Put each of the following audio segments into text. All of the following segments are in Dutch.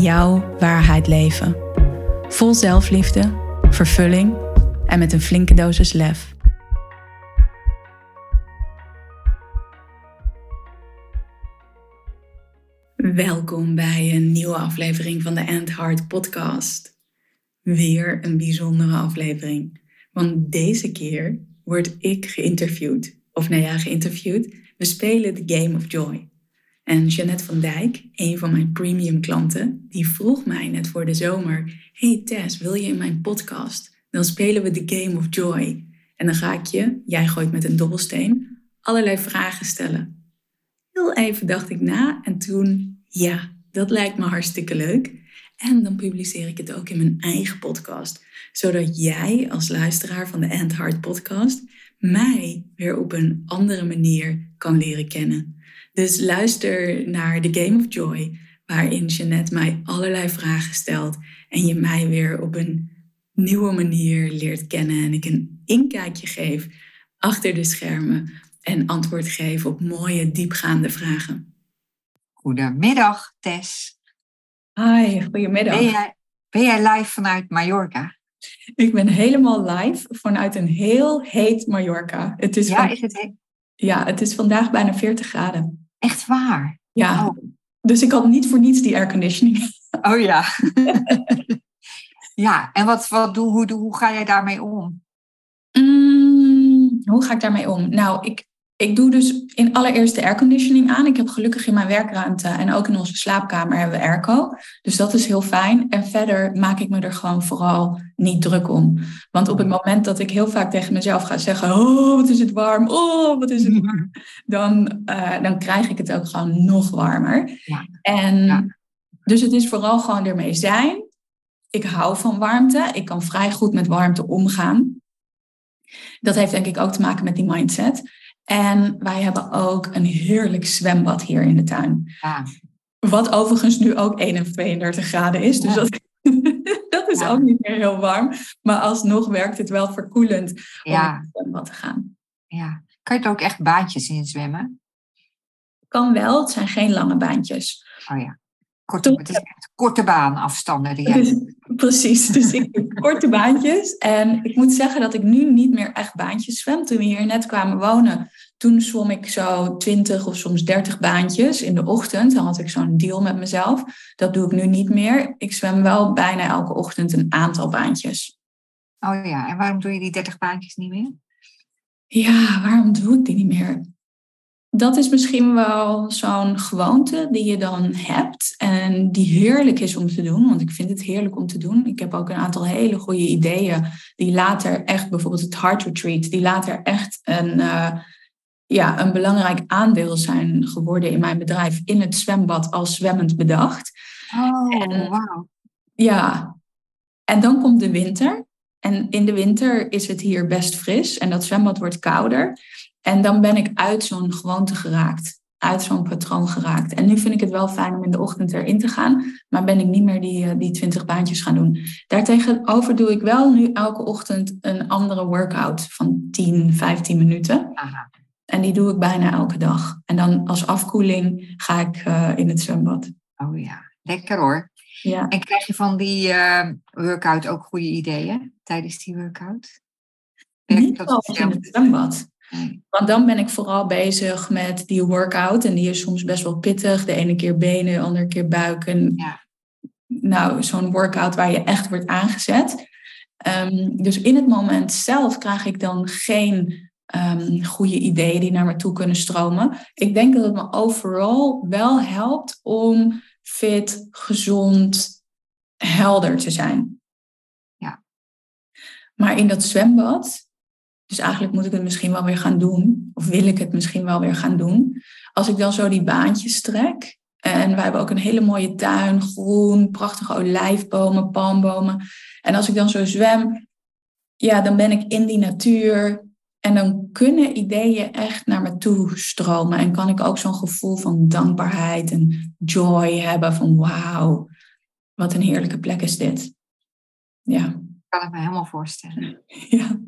jouw waarheid leven. Vol zelfliefde, vervulling en met een flinke dosis lef. Welkom bij een nieuwe aflevering van de End Heart podcast. Weer een bijzondere aflevering, want deze keer word ik geïnterviewd. Of nou ja, geïnterviewd. We spelen de Game of Joy. En Jeannette van Dijk, een van mijn premium klanten, die vroeg mij net voor de zomer: Hey Tess, wil je in mijn podcast? Dan spelen we de Game of Joy. En dan ga ik je, jij gooit met een dobbelsteen, allerlei vragen stellen. Heel even dacht ik na en toen, ja, dat lijkt me hartstikke leuk. En dan publiceer ik het ook in mijn eigen podcast, zodat jij als luisteraar van de End Heart podcast mij weer op een andere manier kan leren kennen. Dus luister naar The Game of Joy, waarin Jeannette mij allerlei vragen stelt en je mij weer op een nieuwe manier leert kennen en ik een inkijkje geef achter de schermen en antwoord geef op mooie, diepgaande vragen. Goedemiddag, Tess. Hi, goedemiddag. Ben jij, ben jij live vanuit Mallorca? Ik ben helemaal live vanuit een heel heet Mallorca. Het is ja, is het heet? Ja, het is vandaag bijna 40 graden. Echt waar? Ja. Oh. Dus ik had niet voor niets die airconditioning. Oh ja. ja, en wat, wat doe, hoe, hoe ga jij daarmee om? Mm, hoe ga ik daarmee om? Nou, ik, ik doe dus in allereerste airconditioning aan. Ik heb gelukkig in mijn werkruimte en ook in onze slaapkamer hebben we airco. Dus dat is heel fijn. En verder maak ik me er gewoon vooral niet druk om. Want op het moment dat ik heel vaak tegen mezelf ga zeggen: Oh, wat is het warm? Oh, wat is het warm? Dan, uh, dan krijg ik het ook gewoon nog warmer. Ja. En dus het is vooral gewoon ermee zijn. Ik hou van warmte. Ik kan vrij goed met warmte omgaan. Dat heeft denk ik ook te maken met die mindset. En wij hebben ook een heerlijk zwembad hier in de tuin. Ja. Wat overigens nu ook 1 of 32 graden is. Dus dat, dat is ook niet meer heel warm. Maar alsnog werkt het wel verkoelend om naar het zwembad te gaan. Ja. Kan je er ook echt baantjes in zwemmen? Kan wel, het zijn geen lange baantjes. Oh ja. Korte, het is echt korte baanafstanden. Die precies, dus ik doe korte baantjes. En ik moet zeggen dat ik nu niet meer echt baantjes zwem. Toen we hier net kwamen wonen, toen zwom ik zo 20 of soms 30 baantjes in de ochtend. Dan had ik zo'n deal met mezelf. Dat doe ik nu niet meer. Ik zwem wel bijna elke ochtend een aantal baantjes. Oh ja, en waarom doe je die 30 baantjes niet meer? Ja, waarom doe ik die niet meer? Dat is misschien wel zo'n gewoonte die je dan hebt en die heerlijk is om te doen, want ik vind het heerlijk om te doen. Ik heb ook een aantal hele goede ideeën die later echt, bijvoorbeeld het Heart Retreat, die later echt een, uh, ja, een belangrijk aandeel zijn geworden in mijn bedrijf in het zwembad als zwemmend bedacht. Oh, wow. Ja, en dan komt de winter. En in de winter is het hier best fris en dat zwembad wordt kouder. En dan ben ik uit zo'n gewoonte geraakt, uit zo'n patroon geraakt. En nu vind ik het wel fijn om in de ochtend erin te gaan, maar ben ik niet meer die, eh, die 20 baantjes gaan doen. Daartegenover doe ik wel nu elke ochtend een andere workout van 10, 15 minuten. Aha. En die doe ik bijna elke dag. En dan als afkoeling ga ik uh, in het zwembad. Oh ja, lekker hoor. Ja. En krijg je van die uh, workout ook goede ideeën tijdens die workout? Niet dat in het zwembad. Want dan ben ik vooral bezig met die workout. En die is soms best wel pittig. De ene keer benen, de andere keer buiken. Ja. Nou, zo'n workout waar je echt wordt aangezet. Ehm, dus in het moment zelf krijg ik dan geen um, goede ideeën die naar me toe kunnen stromen. Ik denk dat het me overal wel helpt om fit, gezond, helder te zijn. Ja. Maar in dat zwembad dus eigenlijk moet ik het misschien wel weer gaan doen. Of wil ik het misschien wel weer gaan doen. Als ik dan zo die baantjes trek. En wij hebben ook een hele mooie tuin, groen, prachtige olijfbomen, palmbomen. En als ik dan zo zwem, ja, dan ben ik in die natuur. En dan kunnen ideeën echt naar me toe stromen. En kan ik ook zo'n gevoel van dankbaarheid en joy hebben van wauw, wat een heerlijke plek is dit. Ja. Kan ik me helemaal voorstellen. Ja.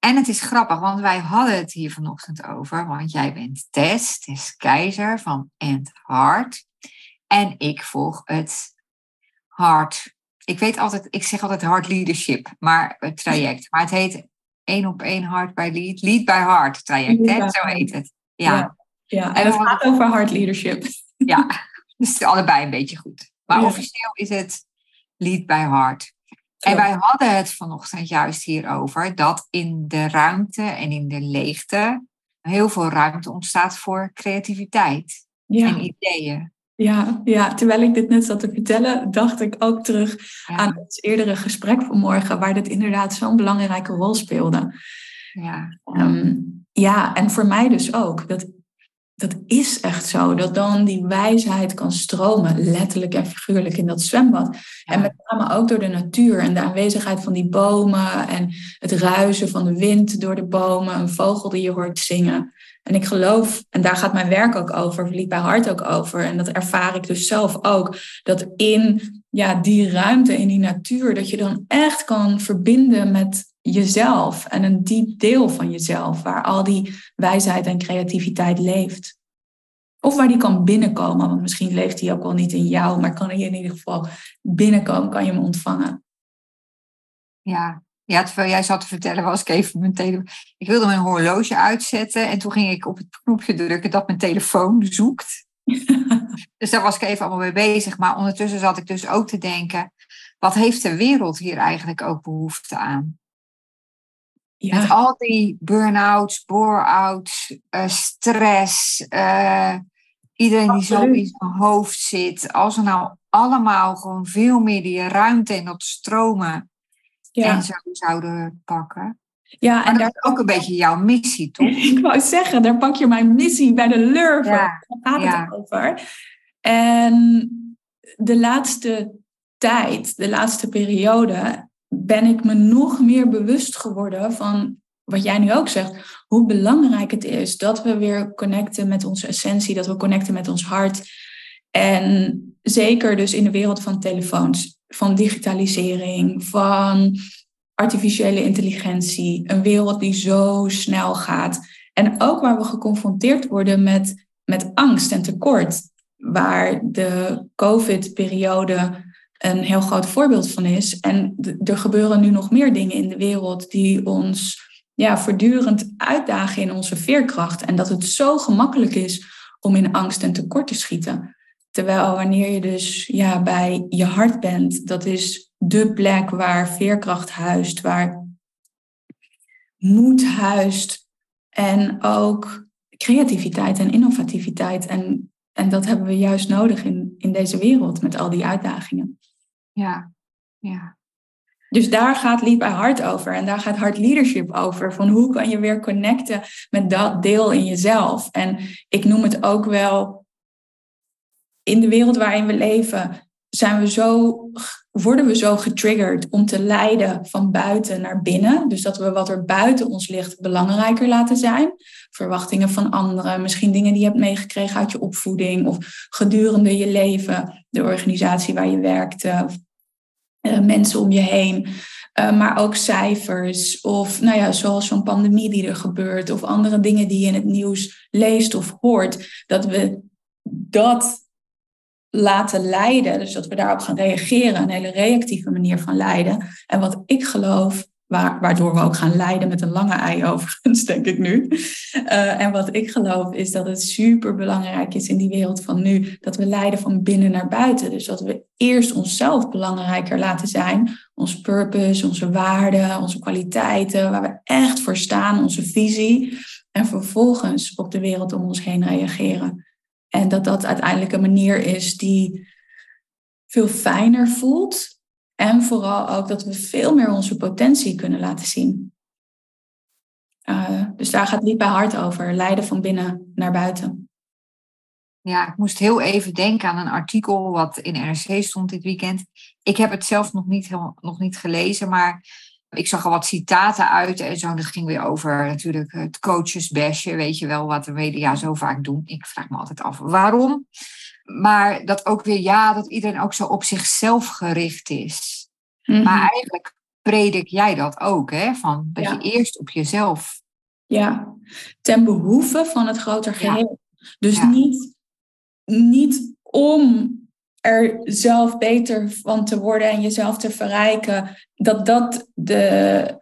En het is grappig, want wij hadden het hier vanochtend over, want jij bent Tess, Tess Keizer van End Heart. En ik volg het Heart. Ik weet altijd, ik zeg altijd Heart Leadership, maar het traject. Maar het heet één op één Heart by Lead, Lead by Heart traject, hè? zo heet het. Ja. ja. en het gaat over Heart Leadership. Ja, dus allebei een beetje goed. Maar officieel is het Lead by Heart. En wij hadden het vanochtend juist hierover dat in de ruimte en in de leegte heel veel ruimte ontstaat voor creativiteit en ideeën. Ja, ja, terwijl ik dit net zat te vertellen, dacht ik ook terug aan het eerdere gesprek vanmorgen, waar dit inderdaad zo'n belangrijke rol speelde. Ja. Ehm, ja, en voor mij dus ook. Dat dat is echt zo. Dat dan die wijsheid kan stromen, letterlijk en figuurlijk in dat zwembad. En met name ook door de natuur en de aanwezigheid van die bomen en het ruisen van de wind door de bomen, een vogel die je hoort zingen. En ik geloof, en daar gaat mijn werk ook over, verliep bij hart ook over. En dat ervaar ik dus zelf ook. Dat in ja, die ruimte, in die natuur, dat je dan echt kan verbinden met jezelf en een diep deel van jezelf, waar al die wijsheid en creativiteit leeft. Of waar die kan binnenkomen, want misschien leeft die ook wel niet in jou, maar kan hij in ieder geval binnenkomen, kan je hem ontvangen. Ja, ja terwijl jij zat te vertellen, was ik even mijn telefoon. Ik wilde mijn horloge uitzetten en toen ging ik op het knopje drukken dat mijn telefoon zoekt. dus daar was ik even allemaal mee bezig. Maar ondertussen zat ik dus ook te denken, wat heeft de wereld hier eigenlijk ook behoefte aan? Met al die burn-outs, bore-outs, uh, stress, uh, iedereen die zo in zijn hoofd zit. Als we nou allemaal gewoon veel meer die ruimte en dat stromen en zo zouden pakken. Ja, en dat is ook een beetje jouw missie, toch? Ik wou zeggen, daar pak je mijn missie bij de lurven. Ja. Daar gaat het over. En de laatste tijd, de laatste periode, ben ik me nog meer bewust geworden van wat jij nu ook zegt, hoe belangrijk het is dat we weer connecten met onze essentie, dat we connecten met ons hart. En zeker dus in de wereld van telefoons, van digitalisering, van artificiële intelligentie, een wereld die zo snel gaat. En ook waar we geconfronteerd worden met, met angst en tekort, waar de COVID-periode een heel groot voorbeeld van is. En er gebeuren nu nog meer dingen in de wereld die ons ja, voortdurend uitdagen in onze veerkracht. En dat het zo gemakkelijk is om in angst en tekort te schieten. Terwijl wanneer je dus ja, bij je hart bent, dat is de plek waar veerkracht huist, waar moed huist en ook creativiteit en innovativiteit. En, en dat hebben we juist nodig in, in deze wereld met al die uitdagingen. Ja, ja. Dus daar gaat Lead by Heart over en daar gaat Heart Leadership over. Van hoe kan je weer connecten met dat deel in jezelf. En ik noem het ook wel, in de wereld waarin we leven, zijn we zo, worden we zo getriggerd om te leiden van buiten naar binnen. Dus dat we wat er buiten ons ligt belangrijker laten zijn. Verwachtingen van anderen, misschien dingen die je hebt meegekregen uit je opvoeding of gedurende je leven, de organisatie waar je werkte, uh, mensen om je heen. Uh, maar ook cijfers of nou ja, zoals zo'n pandemie die er gebeurt of andere dingen die je in het nieuws leest of hoort, dat we dat laten leiden, dus dat we daarop gaan reageren, een hele reactieve manier van leiden. En wat ik geloof waardoor we ook gaan leiden met een lange ei overigens, denk ik nu. Uh, en wat ik geloof is dat het super belangrijk is in die wereld van nu, dat we leiden van binnen naar buiten. Dus dat we eerst onszelf belangrijker laten zijn, ons purpose, onze waarden, onze kwaliteiten, waar we echt voor staan, onze visie. En vervolgens op de wereld om ons heen reageren. En dat dat uiteindelijk een manier is die veel fijner voelt en vooral ook dat we veel meer onze potentie kunnen laten zien. Uh, dus daar gaat bij hart over, leiden van binnen naar buiten. Ja, ik moest heel even denken aan een artikel wat in NRC stond dit weekend. Ik heb het zelf nog niet, nog niet gelezen, maar ik zag er wat citaten uit en zo. Dat ging weer over natuurlijk het coachesbasje, weet je wel, wat de media zo vaak doen. Ik vraag me altijd af waarom. Maar dat ook weer, ja, dat iedereen ook zo op zichzelf gericht is. Mhm. Maar eigenlijk predik jij dat ook, hè? Van dat Ja. je eerst op jezelf. Ja, ten behoeve van het groter Ja. geheel. Dus Ja. niet, niet om er zelf beter van te worden en jezelf te verrijken, dat dat de,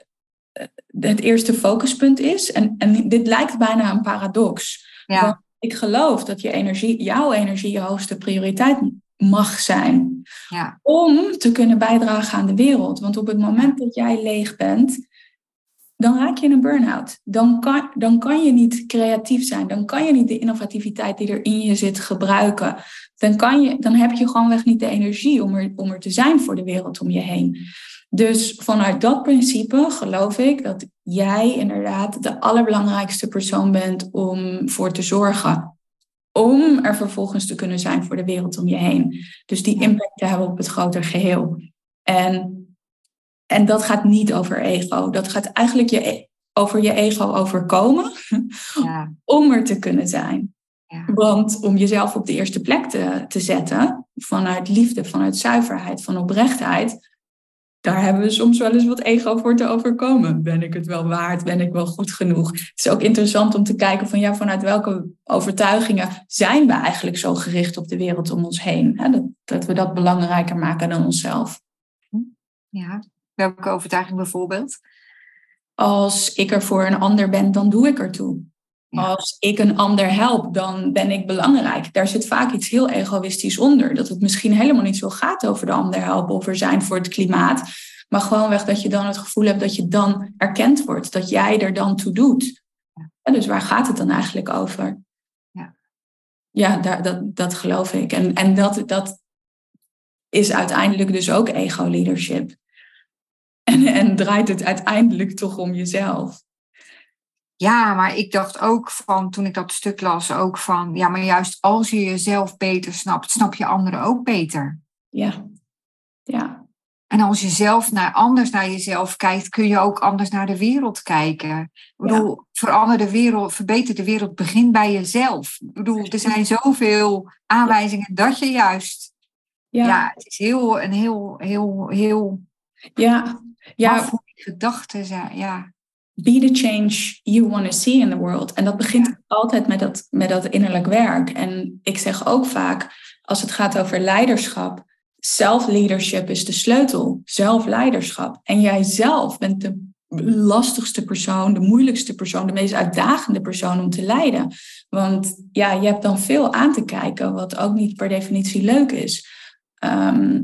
het eerste focuspunt is. En, en dit lijkt bijna een paradox. Ja, ik geloof dat je energie, jouw energie je hoogste prioriteit mag zijn ja, om te kunnen bijdragen aan de wereld. Want op het moment dat jij leeg bent, dan raak je in een burn-out. Dan kan, dan kan je niet creatief zijn. Dan kan je niet de innovativiteit die er in je zit gebruiken. Dan, kan je, dan heb je gewoonweg niet de energie om er, om er te zijn voor de wereld om je heen. Dus vanuit dat principe geloof ik dat jij inderdaad de allerbelangrijkste persoon bent om voor te zorgen. Om er vervolgens te kunnen zijn voor de wereld om je heen. Dus die impact te hebben op het groter geheel. En, en dat gaat niet over ego. Dat gaat eigenlijk je, e- over je ego overkomen ja, om er te kunnen zijn. ja. Want om jezelf op de eerste plek te, te zetten, vanuit liefde, vanuit zuiverheid, van oprechtheid, daar hebben we soms wel eens wat ego voor te overkomen. Ben ik het wel waard? Ben ik wel goed genoeg? Het is ook interessant om te kijken van ja, vanuit welke overtuigingen zijn we eigenlijk zo gericht op de wereld om ons heen? Hè? Dat, dat we dat belangrijker maken dan onszelf. ja. Welke overtuiging bijvoorbeeld? Als ik er voor een ander ben, dan doe ik ertoe. Als ik een ander help, dan ben ik belangrijk. Daar zit vaak iets heel egoïstisch onder. Dat het misschien helemaal niet zo gaat over de ander helpen of er zijn voor het klimaat. Maar gewoonweg dat je dan het gevoel hebt dat je dan erkend wordt. Dat jij er dan toe doet. Ja, dus waar gaat het dan eigenlijk over? Ja. Ja, daar, dat, dat geloof ik. En, en dat, dat is uiteindelijk dus ook ego-leadership. En, en draait het uiteindelijk toch om jezelf. Ja, maar ik dacht ook van, toen ik dat stuk las, ook van, ja, maar juist als je jezelf beter snapt, snap je anderen ook beter. Ja, ja, En als je zelf naar, anders naar jezelf kijkt, kun je ook anders naar de wereld kijken. Ik bedoel, verander de wereld, verbeter de wereld, begin bij jezelf. Ik bedoel, er zijn zoveel aanwijzingen dat je juist, ja, ja, het is heel, een heel, heel, heel ja. ja. afvoerende gedachte zijn. Ja, be the change you want to see in the world. En dat begint altijd met dat, met dat innerlijk werk. En ik zeg ook vaak, als het gaat over leiderschap, self-leadership is de sleutel. Zelfleiderschap. En jij zelf bent de lastigste persoon, de moeilijkste persoon, de meest uitdagende persoon om te leiden. Want ja, je hebt dan veel aan te kijken, wat ook niet per definitie leuk is. Ehm,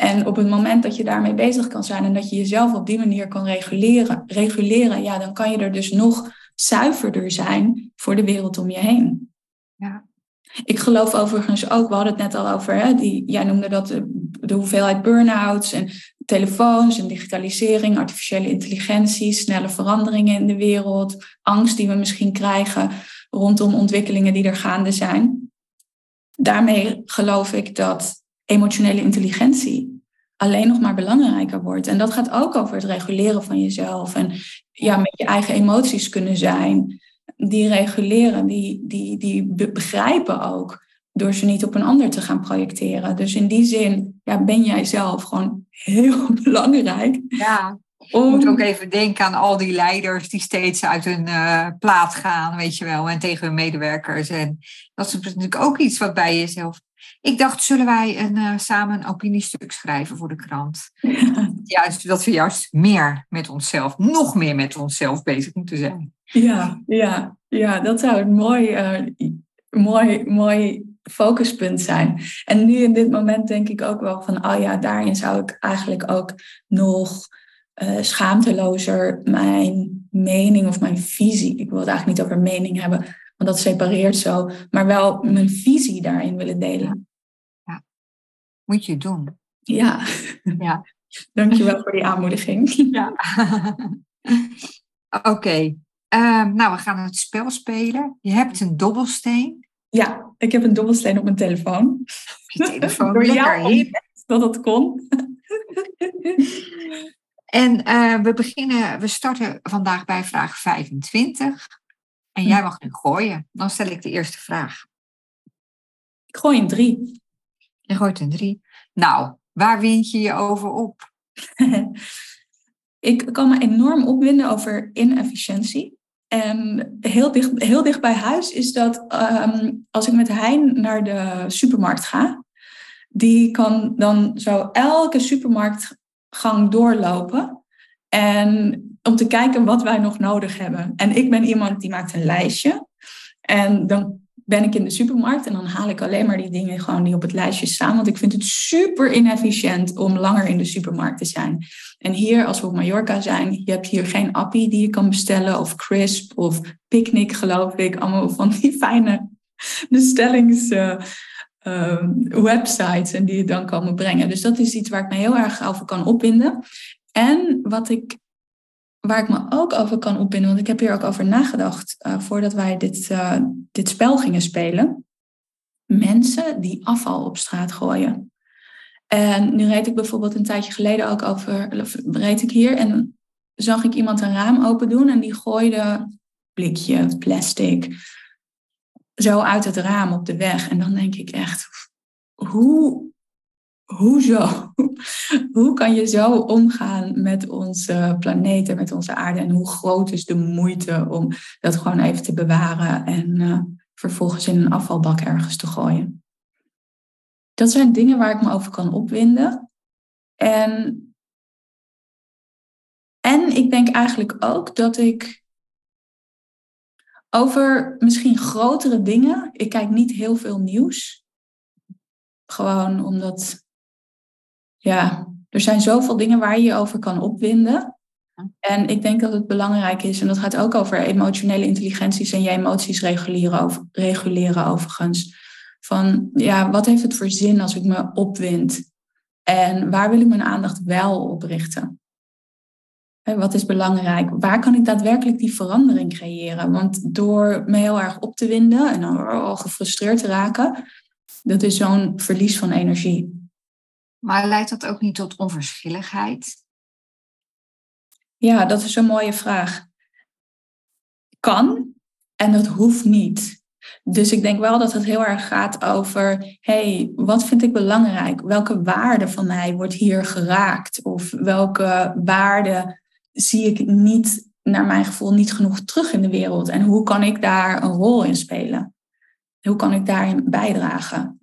en op het moment dat je daarmee bezig kan zijn en dat je jezelf op die manier kan reguleren, reguleren ja, dan kan je er dus nog zuiverder zijn voor de wereld om je heen. ja, Ik geloof overigens ook, we hadden het net al over, hè, die, jij noemde dat de, de hoeveelheid burn-outs en telefoons en digitalisering, artificiële intelligentie, snelle veranderingen in de wereld, angst die we misschien krijgen rondom ontwikkelingen die er gaande zijn. Daarmee geloof ik dat emotionele intelligentie alleen nog maar belangrijker wordt. En dat gaat ook over het reguleren van jezelf en ja, met je eigen emoties kunnen zijn. Die reguleren, die, die, die be- begrijpen ook door ze niet op een ander te gaan projecteren. Dus in die zin ja, ben jij zelf gewoon heel belangrijk. ja. Om... Ik moet ook even denken aan al die leiders die steeds uit hun uh, plaat gaan, weet je wel, en tegen hun medewerkers. En dat is natuurlijk ook iets wat bij jezelf. Ik dacht, zullen wij een, uh, samen een opiniestuk schrijven voor de krant? Ja. Juist dat we juist meer met onszelf, nog meer met onszelf bezig moeten zijn. Ja, ja, ja dat zou een mooi, uh, mooi, mooi focuspunt zijn. En nu in dit moment denk ik ook wel van, oh ja, daarin zou ik eigenlijk ook nog uh, schaamtelozer mijn mening of mijn visie, ik wil het eigenlijk niet over mening hebben, want dat separeert zo, maar wel mijn visie daarin willen delen. Ja, moet je doen. Ja, ja. dankjewel voor die aanmoediging. Ja. Oké, okay. uh, nou we gaan het spel spelen. Je hebt een dobbelsteen Ja, ik heb een dobbelsteen op mijn telefoon. Je telefoon, Door jou dat het kon. En eh, we beginnen, we starten vandaag bij vraag 25. En jij mag nu gooien. Dan stel ik de eerste vraag. Ik gooi een drie. Je gooit een drie. Nou, waar wind je je over op? ik kan me enorm opwinden over inefficiëntie. En heel dicht, heel dicht bij huis is dat ehm, als ik met Hein naar de supermarkt ga, die kan dan zo elke supermarktgang doorlopen. En om te kijken wat wij nog nodig hebben. En ik ben iemand die maakt een lijstje. En dan ben ik in de supermarkt en dan haal ik alleen maar die dingen gewoon die op het lijstje staan. Want ik vind het super inefficiënt om langer in de supermarkt te zijn. En hier, als we op Mallorca zijn, je hebt hier geen appie die je kan bestellen. Of crisp of picnic, geloof ik. Allemaal van die fijne bestellings... Uh, websites en die het dan komen brengen. Dus dat is iets waar ik me heel erg over kan opwinden. En wat ik, waar ik me ook over kan opwinden, want ik heb hier ook over nagedacht uh, voordat wij dit, uh, dit spel gingen spelen. Mensen die afval op straat gooien. En nu reed ik bijvoorbeeld een tijdje geleden ook over, reed ik hier en zag ik iemand een raam open doen en die gooide blikje, plastic, zo uit het raam op de weg. En dan denk ik echt, hoe, hoezo? Hoe kan je zo omgaan met onze planeet en met onze aarde? En hoe groot is de moeite om dat gewoon even te bewaren en uh, vervolgens in een afvalbak ergens te gooien? Dat zijn dingen waar ik me over kan opwinden. En, en ik denk eigenlijk ook dat ik over misschien grotere dingen, ik kijk niet heel veel nieuws. Gewoon omdat, ja, er zijn zoveel dingen waar je je over kan opwinden. En ik denk dat het belangrijk is, en dat gaat ook over emotionele intelligenties en je emoties reguleren, over, reguleren overigens. Van ja, wat heeft het voor zin als ik me opwind? En waar wil ik mijn aandacht wel op richten? Wat is belangrijk? Waar kan ik daadwerkelijk die verandering creëren? Want door me heel erg op te winden en al gefrustreerd te raken, dat is zo'n verlies van energie. Maar leidt dat ook niet tot onverschilligheid? Ja, dat is een mooie vraag. Kan en dat hoeft niet. Dus ik denk wel dat het heel erg gaat over, hey, wat vind ik belangrijk? Welke waarde van mij wordt hier geraakt? Of welke waarde zie ik niet, naar mijn gevoel, niet genoeg terug in de wereld? En hoe kan ik daar een rol in spelen? Hoe kan ik daarin bijdragen?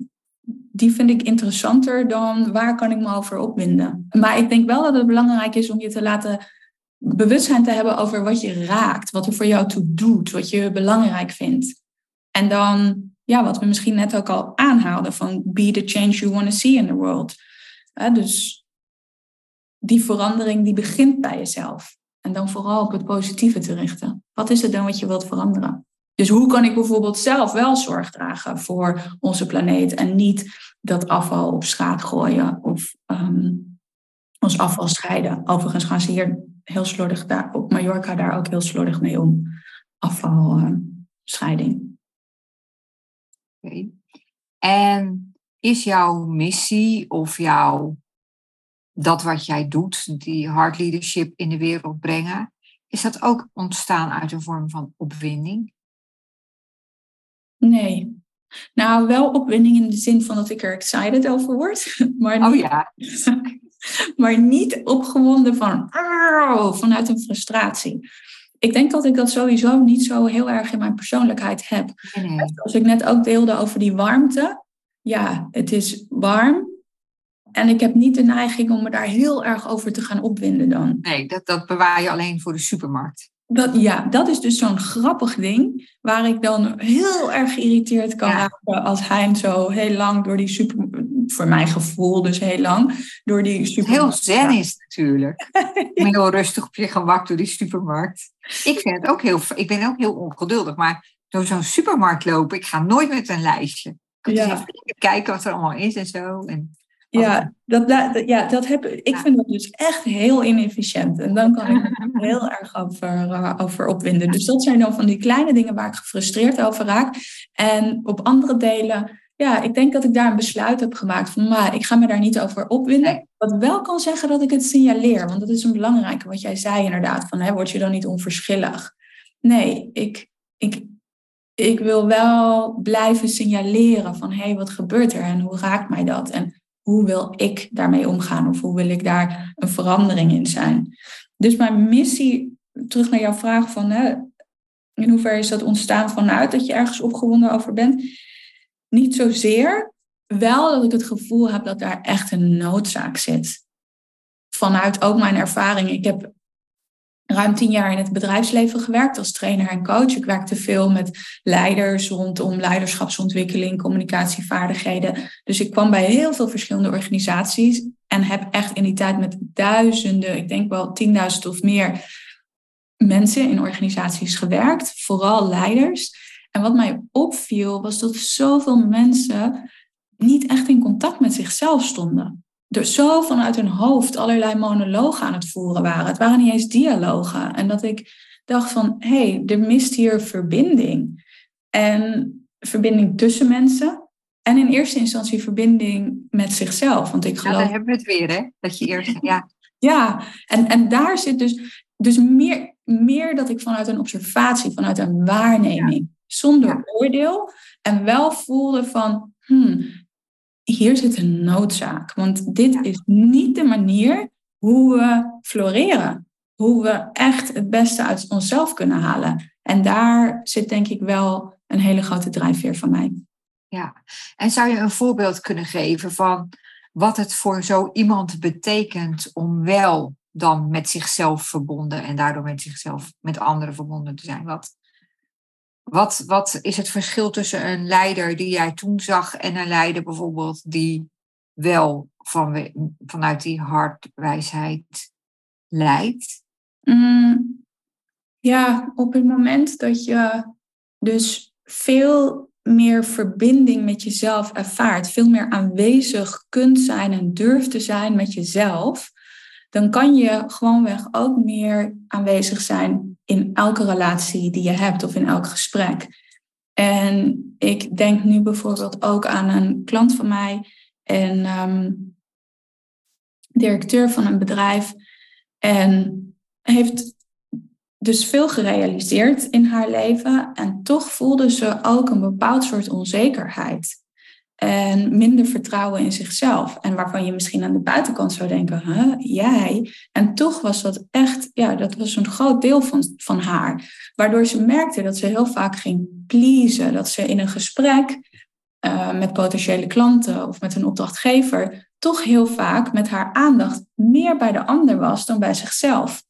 Die vind ik interessanter dan waar kan ik me over opwinden. Maar ik denk wel dat het belangrijk is om je te laten bewustzijn te hebben over wat je raakt, wat er voor jou toe doet, wat je belangrijk vindt. En dan, ja, wat we misschien net ook al aanhaalden, van be the change you want to see in the world. dus die verandering die begint bij jezelf. En dan vooral op het positieve te richten. Wat is het dan wat je wilt veranderen? Dus hoe kan ik bijvoorbeeld zelf wel zorg dragen voor onze planeet en niet dat afval op straat gooien of um, ons afval scheiden? Overigens gaan ze hier heel slordig daar, op Mallorca daar ook heel slordig mee om. Afvalscheiding. Okay. En is jouw missie of jouw dat wat jij doet, die hard leadership in de wereld brengen, is dat ook ontstaan uit een vorm van opwinding? Nee. Nou, wel opwinding in de zin van dat ik er excited over word. Maar niet, oh ja. maar niet opgewonden van, vanuit een frustratie. Ik denk dat ik dat sowieso niet zo heel erg in mijn persoonlijkheid heb. Nee. Als ik net ook deelde over die warmte. Ja, het is warm. En ik heb niet de neiging om me daar heel erg over te gaan opwinden dan. Nee, dat, dat bewaar je alleen voor de supermarkt. Dat, ja, dat is dus zo'n grappig ding. Waar ik dan heel erg geïriteerd kan Ja. raken als hij zo heel lang door die super... Voor mijn gevoel dus heel lang. Door die Het super... heel zen is natuurlijk. Om heel rustig op je gemak door die supermarkt. Ik, vind het ook heel, ik ben ook heel ongeduldig, maar door zo'n supermarkt lopen, ik ga nooit met een lijstje. Ik kan Ja. dus even kijken wat er allemaal is en zo. En Ja, dat, dat, ja, dat heb, ik vind dat dus echt heel inefficiënt. En dan kan ik me heel erg over, uh, over opwinden. Dus dat zijn dan van die kleine dingen waar ik gefrustreerd over raak. En op andere delen, ja, ik denk dat ik daar een besluit heb gemaakt van, maar ik ga me daar niet over opwinden. Wat wel kan zeggen dat ik het signaleer, want dat is een belangrijke, wat jij zei inderdaad, van hè, word je dan niet onverschillig? Nee, ik, ik, ik wil wel blijven signaleren van, hé, hey, wat gebeurt er en hoe raakt mij dat? En hoe wil ik daarmee omgaan of hoe wil ik daar een verandering in zijn? Dus mijn missie, terug naar jouw vraag van hè, in hoeverre is dat ontstaan vanuit dat je ergens opgewonden over bent? Niet zozeer, wel dat ik het gevoel heb dat daar echt een noodzaak zit. Vanuit ook mijn ervaring. Ik heb ruim tien jaar in het bedrijfsleven gewerkt als trainer en coach. Ik werkte veel met leiders rondom leiderschapsontwikkeling, communicatievaardigheden. Dus ik kwam bij heel veel verschillende organisaties en heb echt in die tijd met duizenden, ik denk wel tienduizend of meer mensen in organisaties gewerkt, vooral leiders. En wat mij opviel was dat zoveel mensen niet echt in contact met zichzelf stonden er zo vanuit hun hoofd allerlei monologen aan het voeren waren. Het waren niet eens dialogen. En dat ik dacht van, hé, hey, er mist hier verbinding. En verbinding tussen mensen. En in eerste instantie verbinding met zichzelf. Want ik geloof... Ja, daar hebben we het weer, hè? Dat je eerst... Ja, ja en, en daar zit dus, dus meer, meer dat ik vanuit een observatie, vanuit een waarneming, zonder oordeel. En wel voelde van, hmm, hier zit een noodzaak. Want dit is niet de manier hoe we floreren. Hoe we echt het beste uit onszelf kunnen halen. En daar zit denk ik wel een hele grote drijfveer van mij. Ja, en zou je een voorbeeld kunnen geven van wat het voor zo iemand betekent om wel dan met zichzelf verbonden en daardoor met zichzelf, met anderen verbonden te zijn? Wat, wat, wat is het verschil tussen een leider die jij toen zag en een leider bijvoorbeeld die wel van, vanuit die hartwijsheid leidt? Mm, ja, op het moment dat je dus veel meer verbinding met jezelf ervaart, veel meer aanwezig kunt zijn en durft te zijn met jezelf, dan kan je gewoonweg ook meer aanwezig zijn in elke relatie die je hebt of in elk gesprek. En ik denk nu bijvoorbeeld ook aan een klant van mij en ehm, directeur van een bedrijf. En heeft dus veel gerealiseerd in haar leven. En toch voelde ze ook een bepaald soort onzekerheid. En minder vertrouwen in zichzelf. En waarvan je misschien aan de buitenkant zou denken, huh, jij. En toch was dat echt, ja, dat was een groot deel van, van haar. Waardoor ze merkte dat ze heel vaak ging pleasen. Dat ze in een gesprek uh, met potentiële klanten of met een opdrachtgever toch heel vaak met haar aandacht meer bij de ander was dan bij zichzelf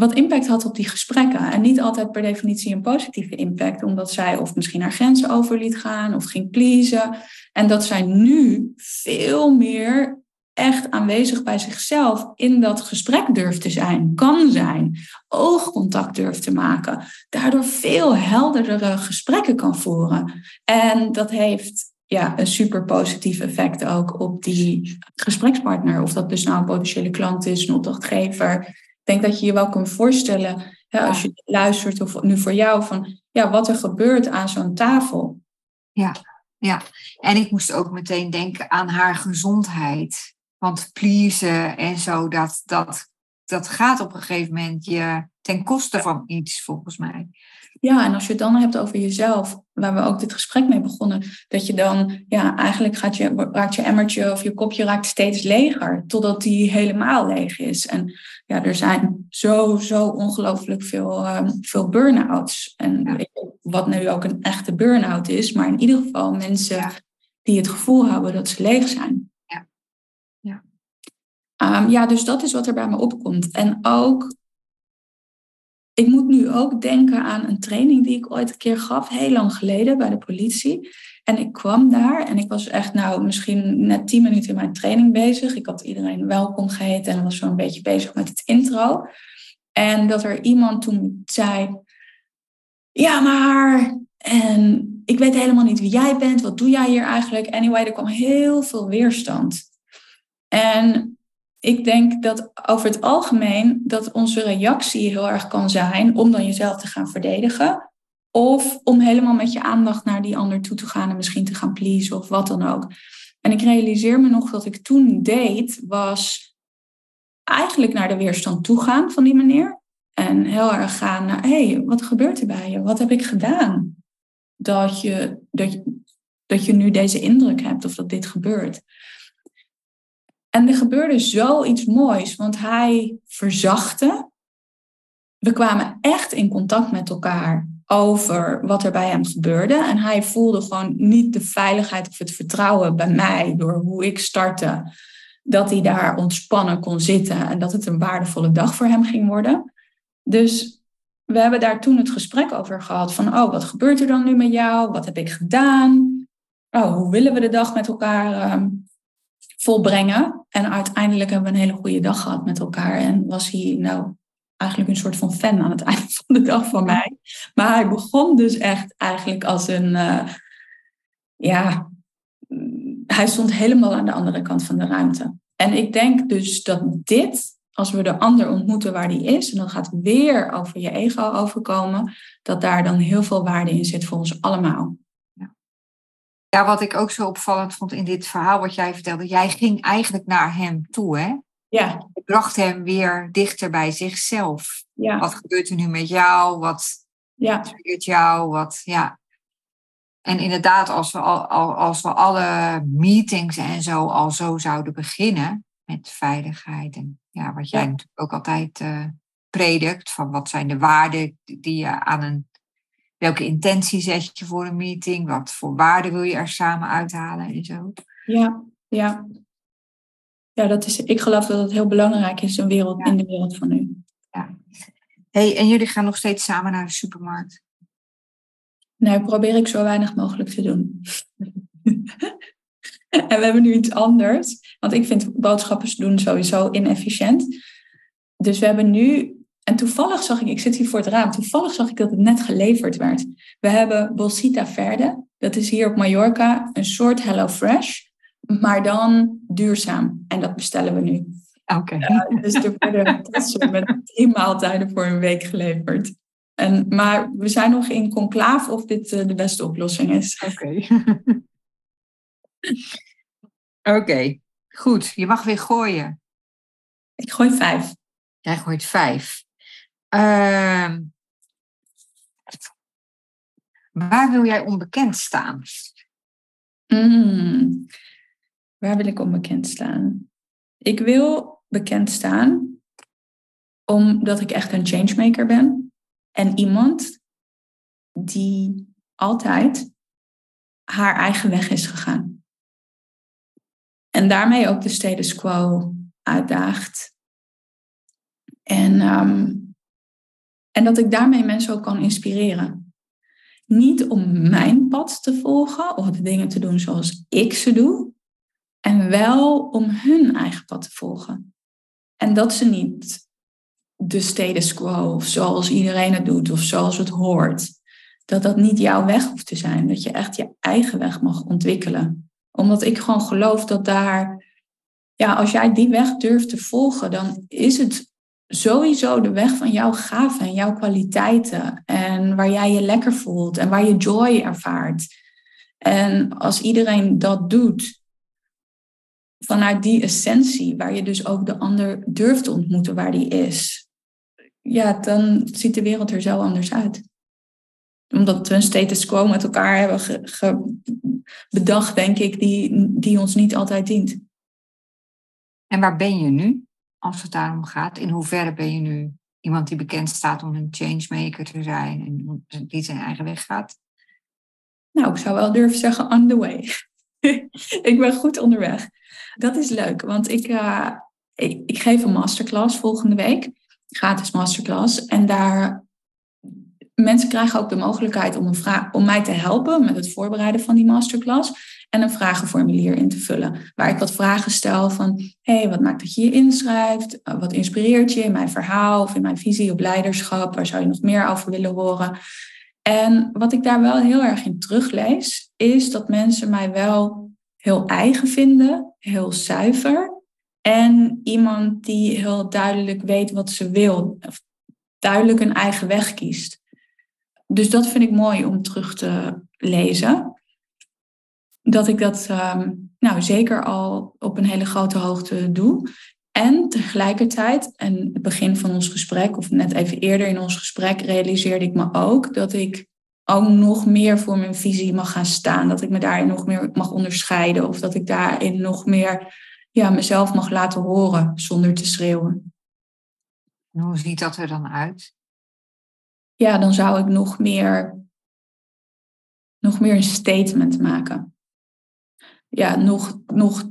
wat impact had op die gesprekken. En niet altijd per definitie een positieve impact, omdat zij of misschien haar grenzen over liet gaan of ging pleasen. En dat zij nu veel meer echt aanwezig bij zichzelf in dat gesprek durft te zijn, kan zijn, oogcontact durft te maken, daardoor veel helderdere gesprekken kan voeren. En dat heeft ja, een super positief effect ook op die gesprekspartner. Of dat dus nou een potentiële klant is, een opdrachtgever denk dat je je wel kunt voorstellen, hè, als je luistert of nu voor jou, van ja, wat er gebeurt aan zo'n tafel. Ja, ja. En ik moest ook meteen denken aan haar gezondheid. Want pleasen en zo, dat, dat, dat gaat op een gegeven moment je ten koste van iets, volgens mij. Ja, en als je het dan hebt over jezelf, waar we ook dit gesprek mee begonnen, dat je dan, ja, eigenlijk gaat je, raakt je emmertje of je kopje raakt steeds leger, totdat die helemaal leeg is. En ja, er zijn zo, zo ongelooflijk veel, um, veel burn-outs. En wat nu ook een echte burn-out is, maar in ieder geval mensen die het gevoel hebben dat ze leeg zijn. Ja. Ja. Um, ja, dus dat is wat er bij me opkomt. En ook ik moet nu ook denken aan een training die ik ooit een keer gaf, heel lang geleden bij de politie. En ik kwam daar en ik was echt nou misschien net tien minuten in mijn training bezig. Ik had iedereen welkom geheten en was zo een beetje bezig met het intro. En dat er iemand toen zei, ja maar, en ik weet helemaal niet wie jij bent, wat doe jij hier eigenlijk? Anyway, er kwam heel veel weerstand. En ik denk dat over het algemeen dat onze reactie heel erg kan zijn om dan jezelf te gaan verdedigen. Of om helemaal met je aandacht naar die ander toe te gaan en misschien te gaan pleasen of wat dan ook. En ik realiseer me nog dat ik toen deed, was eigenlijk naar de weerstand toe gaan van die meneer. En heel erg gaan naar, hé, hey, wat gebeurt er bij je? Wat heb ik gedaan? Dat je, dat, je, dat je nu deze indruk hebt of dat dit gebeurt. En er gebeurde zoiets moois, want hij verzachtte. We kwamen echt in contact met elkaar over wat er bij hem gebeurde. En hij voelde gewoon niet de veiligheid of het vertrouwen bij mij door hoe ik startte. Dat hij daar ontspannen kon zitten en dat het een waardevolle dag voor hem ging worden. Dus we hebben daar toen het gesprek over gehad van, oh, wat gebeurt er dan nu met jou? Wat heb ik gedaan? Oh, hoe willen we de dag met elkaar uh, volbrengen? En uiteindelijk hebben we een hele goede dag gehad met elkaar. En was hij nou eigenlijk een soort van fan aan het einde van de dag van mij. Maar hij begon dus echt eigenlijk als een, uh, ja, hij stond helemaal aan de andere kant van de ruimte. En ik denk dus dat dit, als we de ander ontmoeten waar die is, en dan gaat weer over je ego overkomen, dat daar dan heel veel waarde in zit voor ons allemaal. Ja, wat ik ook zo opvallend vond in dit verhaal wat jij vertelde, jij ging eigenlijk naar hem toe, hè? Ja. Je bracht hem weer dichter bij zichzelf. Ja. Wat gebeurt er nu met jou? Wat ja. triggert jou? Wat, ja. En inderdaad, als we, al, als we alle meetings en zo al zo zouden beginnen met veiligheid en ja, wat jij natuurlijk ook altijd uh, predikt, van wat zijn de waarden die je aan een, welke intentie zet je voor een meeting, wat voor waarden wil je er samen uithalen en zo. Ja, ja. Ja, dat is, ik geloof dat het heel belangrijk is in, wereld, in de wereld van nu. Ja. Hey, en jullie gaan nog steeds samen naar de supermarkt? Nou, probeer ik zo weinig mogelijk te doen. en we hebben nu iets anders. Want ik vind boodschappen doen sowieso inefficiënt. Dus we hebben nu... En toevallig zag ik, ik zit hier voor het raam, toevallig zag ik dat het net geleverd werd. We hebben Bolsita Verde. Dat is hier op Mallorca een soort Hello Fresh, maar dan duurzaam. En dat bestellen we nu. Oké. Uh, dus er worden met drie maaltijden voor een week geleverd. En, maar we zijn nog in conclave of dit uh, de beste oplossing is. Oké. Oké, goed. Je mag weer gooien. Ik gooi vijf. Jij gooit vijf. Uh, waar wil jij onbekend staan? Mm, waar wil ik onbekend staan? Ik wil bekend staan omdat ik echt een changemaker ben. En iemand die altijd haar eigen weg is gegaan. En daarmee ook de status quo uitdaagt. En, um, en dat ik daarmee mensen ook kan inspireren. Niet om mijn pad te volgen of de dingen te doen zoals ik ze doe. En wel om hun eigen pad te volgen. En dat ze niet de status quo of zoals iedereen het doet of zoals het hoort. Dat dat niet jouw weg hoeft te zijn. Dat je echt je eigen weg mag ontwikkelen. Omdat ik gewoon geloof dat daar, ja, als jij die weg durft te volgen, dan is het sowieso de weg van jouw gaven en jouw kwaliteiten. En waar jij je lekker voelt en waar je joy ervaart. En als iedereen dat doet, vanuit die essentie, waar je dus ook de ander durft te ontmoeten waar die is, ja, dan ziet de wereld er zo anders uit. Omdat we een status quo met elkaar hebben bedacht, denk ik, die, die ons niet altijd dient. En waar ben je nu, als het daarom gaat? In hoeverre ben je nu iemand die bekend staat om een changemaker te zijn en die zijn eigen weg gaat? Nou, ik zou wel durven zeggen, on the way. ik ben goed onderweg. Dat is leuk, want ik, uh, ik, ik, geef een masterclass volgende week gratis masterclass. En daar mensen krijgen ook de mogelijkheid om, een vraag, om mij te helpen met het voorbereiden van die masterclass. En een vragenformulier in te vullen. Waar ik wat vragen stel van, hé, hey, wat maakt dat je je inschrijft? Uh, wat inspireert je in mijn verhaal of in mijn visie op leiderschap? Waar zou je nog meer over willen horen? En wat ik daar wel heel erg in teruglees, is dat mensen mij wel heel eigen vinden, heel zuiver En iemand die heel duidelijk weet wat ze wil. Of duidelijk een eigen weg kiest. Dus dat vind ik mooi om terug te lezen. Dat ik dat ehm, nou, zeker al op een hele grote hoogte doe. En tegelijkertijd, en het begin van ons gesprek, of net even eerder in ons gesprek, realiseerde ik me ook dat ik ook nog meer voor mijn visie mag gaan staan. Dat ik me daarin nog meer mag onderscheiden. Of dat ik daarin nog meer ja, mezelf mag laten horen zonder te schreeuwen. En hoe ziet dat er dan uit? Ja, dan zou ik nog meer, nog meer een statement maken. Ja, nog, nog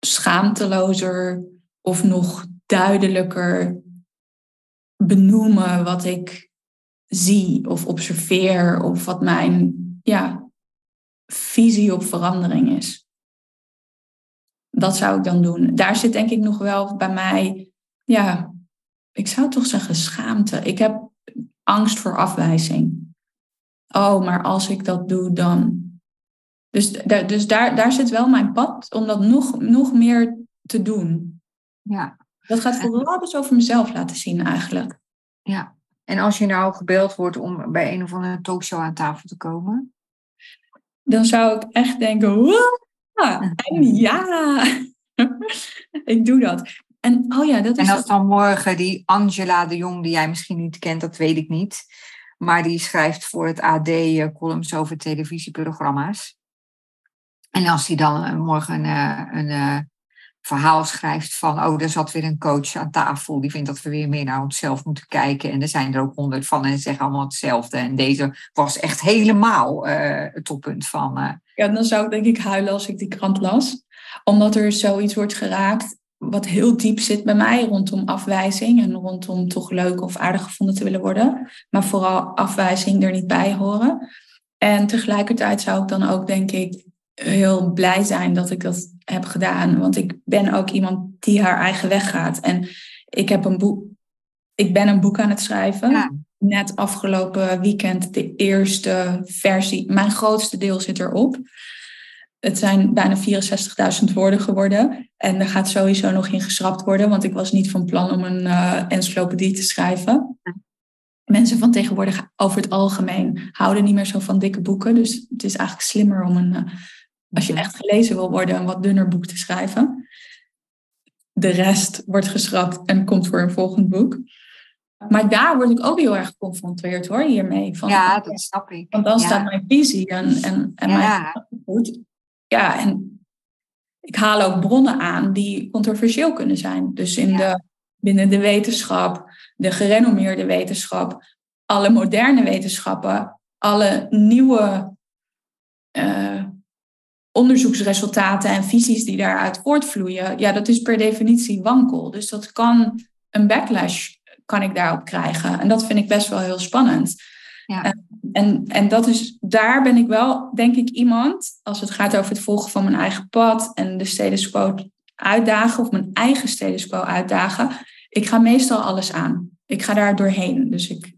schaamtelozer of nog duidelijker benoemen wat ik zie of observeer of wat mijn ja, visie op verandering is. Dat zou ik dan doen. Daar zit denk ik nog wel bij mij, ja, ik zou toch zeggen schaamte. Ik heb angst voor afwijzing. Oh, maar als ik dat doe, dan. Dus, dus daar, daar zit wel mijn pad om dat nog, nog meer te doen. Ja. Dat gaat vooral dus over mezelf laten zien eigenlijk. Ja, en als je nou gebeld wordt om bij een of andere talkshow aan tafel te komen? Dan zou ik echt denken, en ja, ik doe dat. En, oh ja, dat is en als dan morgen die Angela de Jong, die jij misschien niet kent, dat weet ik niet. Maar die schrijft voor het AD eh, columns over televisieprogramma's. En als die dan eh, morgen een, eh, een, verhaal schrijft van, oh, er zat weer een coach aan tafel, die vindt dat we weer meer naar onszelf moeten kijken. En er zijn er ook honderd van en ze zeggen allemaal hetzelfde. En deze was echt helemaal het toppunt van. Ja, dan zou ik denk ik huilen als ik die krant las. Omdat er zoiets wordt geraakt wat heel diep zit bij mij rondom afwijzing en rondom toch leuk of aardig gevonden te willen worden. Maar vooral afwijzing er niet bij horen. En tegelijkertijd zou ik dan ook, denk ik, heel blij zijn dat ik dat heb gedaan. Want ik ben ook iemand die haar eigen weg gaat. En ik, heb een boek, ik ben een boek aan het schrijven. Net afgelopen weekend de eerste versie. Mijn grootste deel zit erop. Het zijn bijna 64.000 woorden geworden. En er gaat sowieso nog in geschrapt worden, want ik was niet van plan om een uh, encyclopedie te schrijven. Mensen van tegenwoordig over het algemeen houden niet meer zo van dikke boeken. Dus het is eigenlijk slimmer om een, uh, als je echt gelezen wil worden, een wat dunner boek te schrijven. De rest wordt geschrapt en komt voor een volgend boek. Maar daar word ik ook heel erg geconfronteerd hoor, hiermee. Van, ja, dat snap ik. Want dan staat mijn visie en, en, en ja. mijn ja, en ik haal ook bronnen aan die controversieel kunnen zijn. Dus in de, binnen de wetenschap, de gerenommeerde wetenschap, alle moderne wetenschappen, alle nieuwe uh, onderzoeksresultaten en visies die daaruit voortvloeien, ja, dat is per definitie wankel. Dus dat kan een backlash kan ik daarop krijgen. En dat vind ik best wel heel spannend. Ja. En, en dat is, daar ben ik wel, denk ik, iemand, als het gaat over het volgen van mijn eigen pad en de status quo uitdagen, of mijn eigen status quo uitdagen. Ik ga meestal alles aan. Ik ga daar doorheen. Dus ik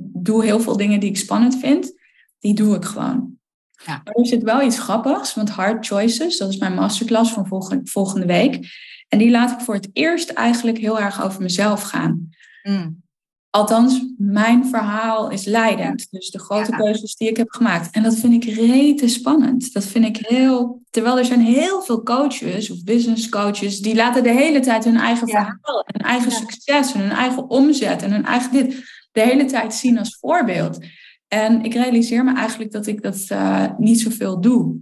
doe heel veel dingen die ik spannend vind, die doe ik gewoon. Ja. Maar er zit wel iets grappigs, want Hard Choices, dat is mijn masterclass van volgende, volgende week. En die laat ik voor het eerst eigenlijk heel erg over mezelf gaan. Mm. Althans, mijn verhaal is leidend. Dus de grote keuzes die ik heb gemaakt. En dat vind ik rete spannend. Dat vind ik heel. Terwijl er zijn heel veel coaches of business coaches. die laten de hele tijd hun eigen verhaal. en hun eigen succes. en hun eigen omzet. en hun eigen dit. de hele tijd zien als voorbeeld. En ik realiseer me eigenlijk dat ik dat uh, niet zoveel doe.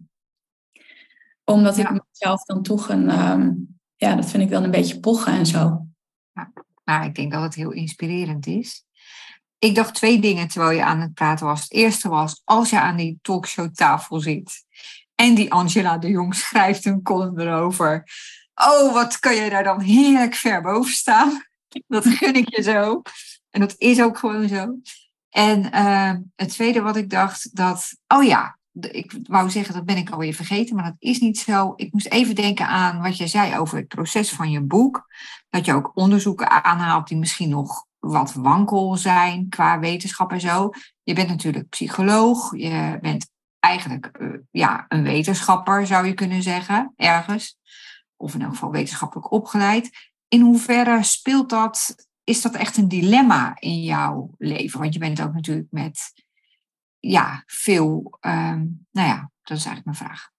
Omdat ik mezelf dan toch een. Ehm, ja, dat vind ik dan een beetje pochen en zo. Maar ik denk dat het heel inspirerend is. Ik dacht twee dingen terwijl je aan het praten was. Het eerste was, als je aan die talkshowtafel zit en die Angela de Jong schrijft een column erover. Oh, wat kan je daar dan heerlijk ver boven staan. Dat gun ik je zo. En dat is ook gewoon zo. En uh, het tweede wat ik dacht, dat, oh ja, ik wou zeggen, dat ben ik alweer vergeten, maar dat is niet zo. Ik moest even denken aan wat je zei over het proces van je boek. Dat je ook onderzoeken aanhaalt die misschien nog wat wankel zijn qua wetenschap en zo. Je bent natuurlijk psycholoog, je bent eigenlijk uh, ja, een wetenschapper, zou je kunnen zeggen, ergens. of in elk geval wetenschappelijk opgeleid. In hoeverre speelt dat, is dat echt een dilemma in jouw leven? Want je bent ook natuurlijk met ja, veel, ehm, nou ja, dat is eigenlijk mijn vraag.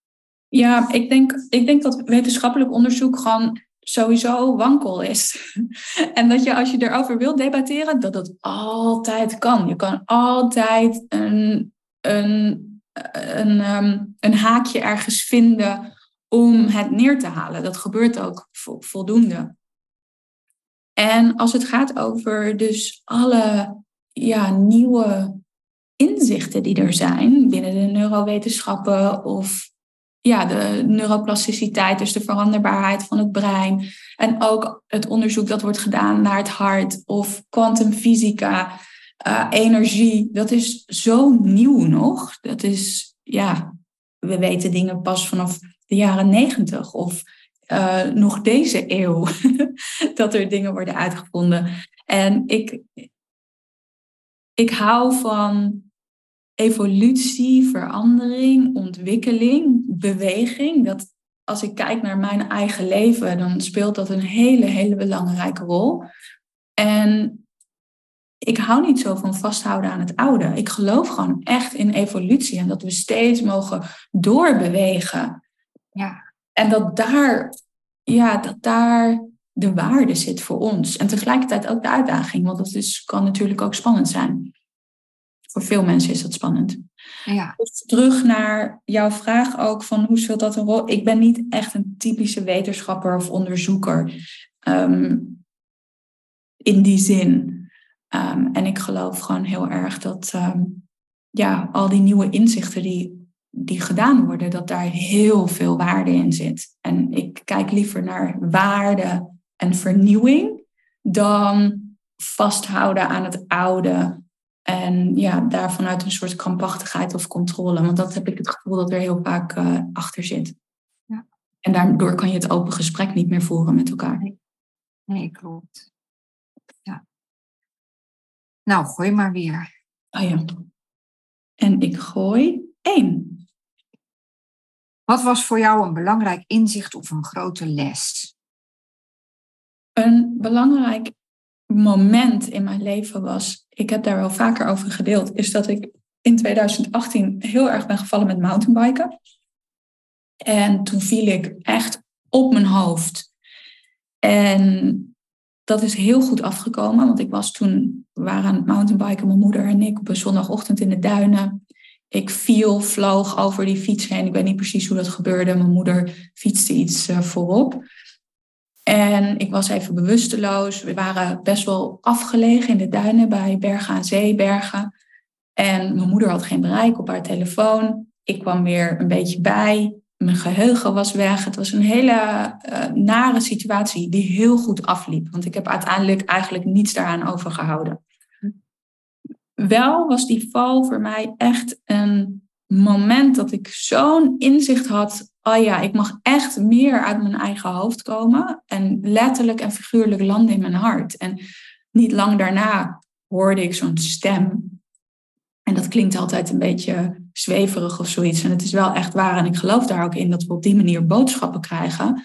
Ja, ik denk, ik denk dat wetenschappelijk onderzoek gewoon sowieso wankel is. en dat je als je erover wilt debatteren, dat dat altijd kan. Je kan altijd een, een, een, ehm, een haakje ergens vinden om het neer te halen. Dat gebeurt ook voldoende. En als het gaat over dus alle ja, nieuwe inzichten die er zijn binnen de neurowetenschappen of ja, de neuroplasticiteit, dus de veranderbaarheid van het brein. En ook het onderzoek dat wordt gedaan naar het hart of kwantumfysica, uh, energie. Dat is zo nieuw nog. Dat is, ja, we weten dingen pas vanaf de jaren negentig of uh, nog deze eeuw dat er dingen worden uitgevonden. En ik, ik hou van evolutie, verandering, ontwikkeling, beweging. Dat als ik kijk naar mijn eigen leven, dan speelt dat een hele, hele belangrijke rol. En ik hou niet zo van vasthouden aan het oude. Ik geloof gewoon echt in evolutie en dat we steeds mogen doorbewegen. Ja. En dat daar, ja, dat daar de waarde zit voor ons. En tegelijkertijd ook de uitdaging, want dat is, kan natuurlijk ook spannend zijn. Voor veel mensen is dat spannend. Ja. Dus terug naar jouw vraag ook van hoe speelt dat een rol? Ik ben niet echt een typische wetenschapper of onderzoeker ehm, in die zin. Ehm, en ik geloof gewoon heel erg dat ehm, ja, al die nieuwe inzichten die, die gedaan worden, dat daar heel veel waarde in zit. En ik kijk liever naar waarde en vernieuwing dan vasthouden aan het oude en ja, daar vanuit een soort krampachtigheid of controle. Want dat heb ik het gevoel dat er heel vaak uh, achter zit. Ja. En daardoor kan je het open gesprek niet meer voeren met elkaar. Nee, nee klopt. Ja. Nou, gooi maar weer. Oh ja. En ik gooi Wat was voor jou een belangrijk inzicht of een grote les? Een belangrijk moment in mijn leven was, ik heb daar wel vaker over gedeeld, is dat ik in 2018 heel erg ben gevallen met mountainbiken. En toen viel ik echt op mijn hoofd. En dat is heel goed afgekomen, want ik was toen, we waren aan het mountainbiken, mijn moeder en ik, op een zondagochtend in de duinen. Ik viel, vloog over die fiets heen. Ik weet niet precies hoe dat gebeurde. Mijn moeder fietste iets eh, voorop. En ik was even bewusteloos. We waren best wel afgelegen in de duinen bij Bergen aan Zeebergen. En mijn moeder had geen bereik op haar telefoon. Ik kwam weer een beetje bij. Mijn geheugen was weg. Het was een hele uh, nare situatie die heel goed afliep. Want ik heb uiteindelijk eigenlijk niets daaraan overgehouden. Wel was die val voor mij echt een moment dat ik zo'n inzicht had oh ja, ik mag echt meer uit mijn eigen hoofd komen en letterlijk en figuurlijk landen in mijn hart. En niet lang daarna hoorde ik zo'n stem. En dat klinkt altijd een beetje zweverig of zoiets. En het is wel echt waar. En ik geloof daar ook in dat we op die manier boodschappen krijgen.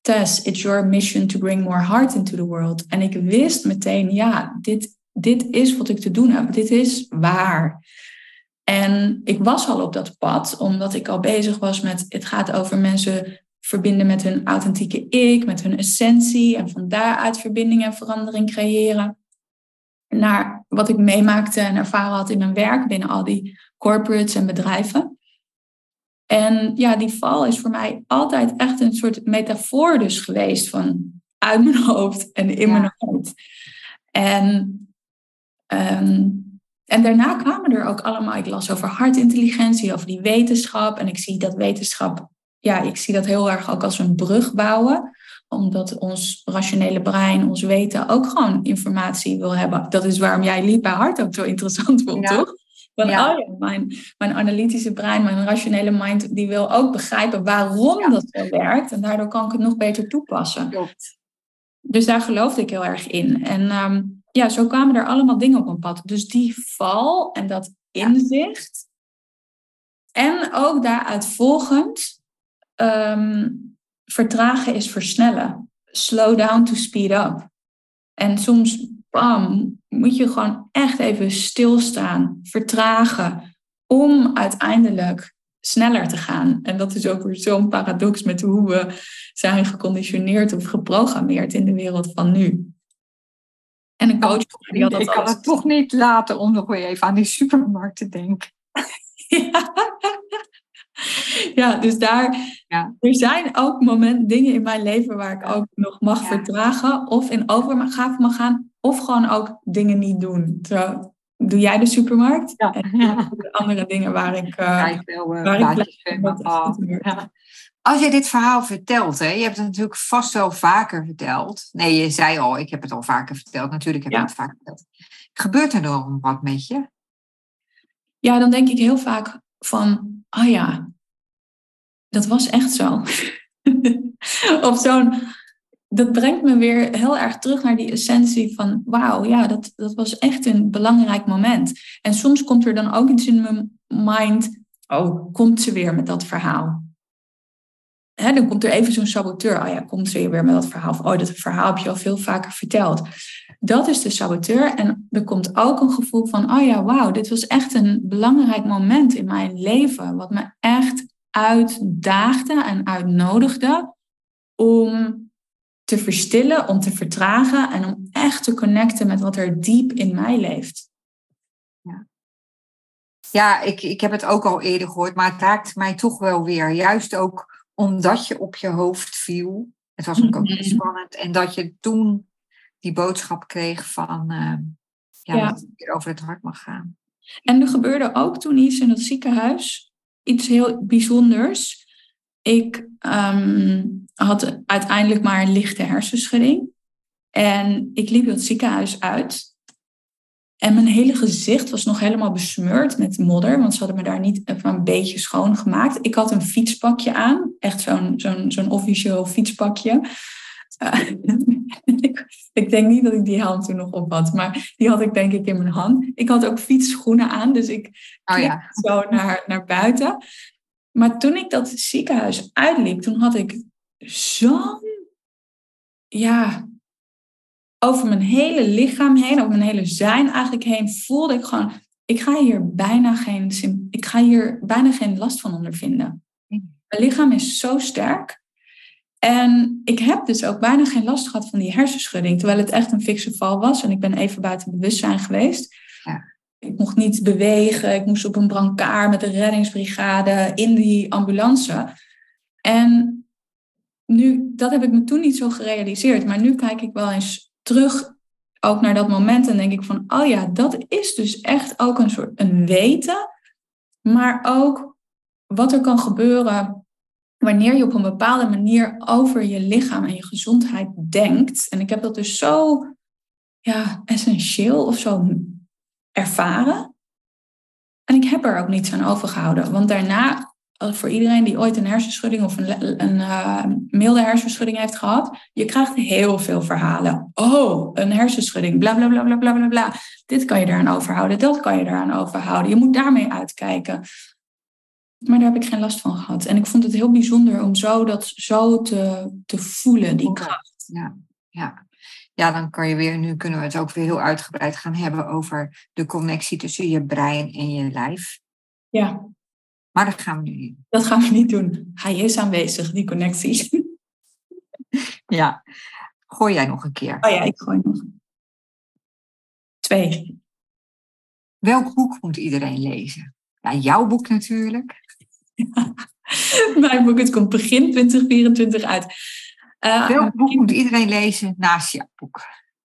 Tess, it's your mission to bring more heart into the world. En ik wist meteen, ja, dit, dit is wat ik te doen heb. Dit is waar. En ik was al op dat pad, omdat ik al bezig was met het gaat over mensen verbinden met hun authentieke ik, met hun essentie en van daaruit verbinding en verandering creëren. Naar wat ik meemaakte en ervaren had in mijn werk binnen al die corporates en bedrijven. En ja, die val is voor mij altijd echt een soort metafoor dus geweest van uit mijn hoofd en in mijn hoofd. En um, en daarna kwamen er ook allemaal, ik las over hartintelligentie, over die wetenschap. En ik zie dat wetenschap, ja, ik zie dat heel erg ook als een brug bouwen. Omdat ons rationele brein, ons weten, ook gewoon informatie wil hebben. Dat is waarom jij liep bij hart ook zo interessant vond, toch? Ja. oh ja, mijn, mijn analytische brein, mijn rationele mind, die wil ook begrijpen waarom dat zo werkt. En daardoor kan ik het nog beter toepassen. Klopt. Dus daar geloofde ik heel erg in. En ehm, ja, zo kwamen er allemaal dingen op mijn pad. Dus die val en dat inzicht. En ook daaruit volgend um, vertragen is versnellen. Slow down to speed up. En soms, bam, moet je gewoon echt even stilstaan, vertragen, om uiteindelijk sneller te gaan. En dat is ook weer zo'n paradox met hoe we zijn geconditioneerd of geprogrammeerd in de wereld van nu. En een coach die had dat Ik kan het toch niet laten om nog weer even aan die supermarkt te denken. ja. ja, dus daar. Ja. Er zijn ook momenten, dingen in mijn leven waar ik ook nog mag vertragen. Of in overgave mag gaan. Of gewoon ook dingen niet doen. Zo, doe jij de supermarkt? Ja. En andere dingen waar ik. Uh, ja, ik wil, uh, waar ik Als je dit verhaal vertelt, hè, je hebt het natuurlijk vast wel vaker verteld. Nee, je zei al, ik heb het al vaker verteld. Natuurlijk heb je het vaker verteld. Gebeurt er dan wat met je? Ja, dan denk ik heel vaak van, oh ja, dat was echt zo. of zo'n, dat brengt me weer heel erg terug naar die essentie van, wauw, ja, dat, dat was echt een belangrijk moment. En soms komt er dan ook iets in mijn mind, oh, komt ze weer met dat verhaal. Dan komt er even zo'n saboteur. Oh ja, komt ze weer met dat verhaal. oh, dat verhaal heb je al veel vaker verteld. Dat is de saboteur. En er komt ook een gevoel van, oh ja, wauw, dit was echt een belangrijk moment in mijn leven. Wat me echt uitdaagde en uitnodigde om te verstillen, om te vertragen en om echt te connecten met wat er diep in mij leeft. Ja, ja ik, ik heb het ook al eerder gehoord, maar het raakt mij toch wel weer. Juist ook omdat je op je hoofd viel. Het was ook, ook mm spannend. En dat je toen die boodschap kreeg van uh, ja, ja. dat het weer over het hart mag gaan. En er gebeurde ook toen iets in het ziekenhuis, iets heel bijzonders. Ik ehm, had uiteindelijk maar een lichte hersenschudding. En ik liep het ziekenhuis uit. En mijn hele gezicht was nog helemaal besmeurd met modder, want ze hadden me daar niet even een beetje schoongemaakt. Ik had een fietspakje aan, echt zo'n zo'n zo'n officieel fietspakje. Uh, ik, ik, denk niet dat ik die helm toen nog op had, maar die had ik denk ik in mijn hand. Ik had ook fietsschoenen aan, dus ik oh, ja. zo naar, naar buiten. Maar toen ik dat ziekenhuis uitliep, toen had ik zo'n ja, over mijn hele lichaam heen, over mijn hele zijn eigenlijk heen, voelde ik gewoon, ik ga hier bijna geen, ik ga hier bijna geen last van ondervinden. Mijn lichaam is zo sterk. En ik heb dus ook bijna geen last gehad van die hersenschudding, terwijl het echt een fikse val was. En ik ben even buiten bewustzijn geweest. Ja. Ik mocht niet bewegen, ik moest op een brancard met de reddingsbrigade in die ambulance. En nu, dat heb ik me toen niet zo gerealiseerd, maar nu kijk ik wel eens terug ook naar dat moment en denk ik van, oh ja, dat is dus echt ook een soort een weten, maar ook wat er kan gebeuren wanneer je op een bepaalde manier over je lichaam en je gezondheid denkt. En ik heb dat dus zo ja, essentieel of zo ervaren. En ik heb er ook niets aan overgehouden. Want daarna voor iedereen die ooit een hersenschudding of een, een uh, milde hersenschudding heeft gehad, je krijgt heel veel verhalen. Oh, een hersenschudding, bla bla bla bla bla bla bla. Dit kan je eraan overhouden, dat kan je eraan overhouden. Je moet daarmee uitkijken. Maar daar heb ik geen last van gehad. En ik vond het heel bijzonder om zo dat zo te, te voelen, die kracht. Ja, ja. ja, dan kan je weer, nu kunnen we het ook weer heel uitgebreid gaan hebben over de connectie tussen je brein en je lijf. Ja. Maar dat gaan we nu niet. Dat gaan we niet doen. Hij is aanwezig, die connectie. ja. Gooi jij nog een keer? Oh ja, ik gooi nog. Twee. Welk boek moet iedereen lezen? Ja, jouw boek natuurlijk. mijn boek, het komt begin 2024 uit. Uh, Welk boek moet iedereen lezen naast jouw boek?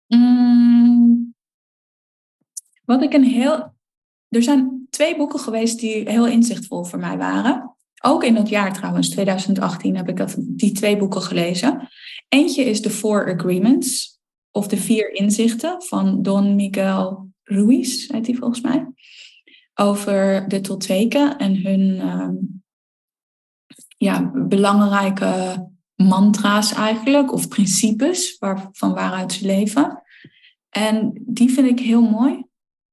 Mm, wat ik een heel er zijn twee boeken geweest die heel inzichtvol voor mij waren. Ook in dat jaar trouwens, 2018, heb ik dat, die twee boeken gelezen. Eentje is The Four Agreements, of De Vier Inzichten, van Don Miguel Ruiz, heet die volgens mij. Over de Tolteken en hun ehm, ja, belangrijke mantra's eigenlijk, of principes van waaruit ze leven. En die vind ik heel mooi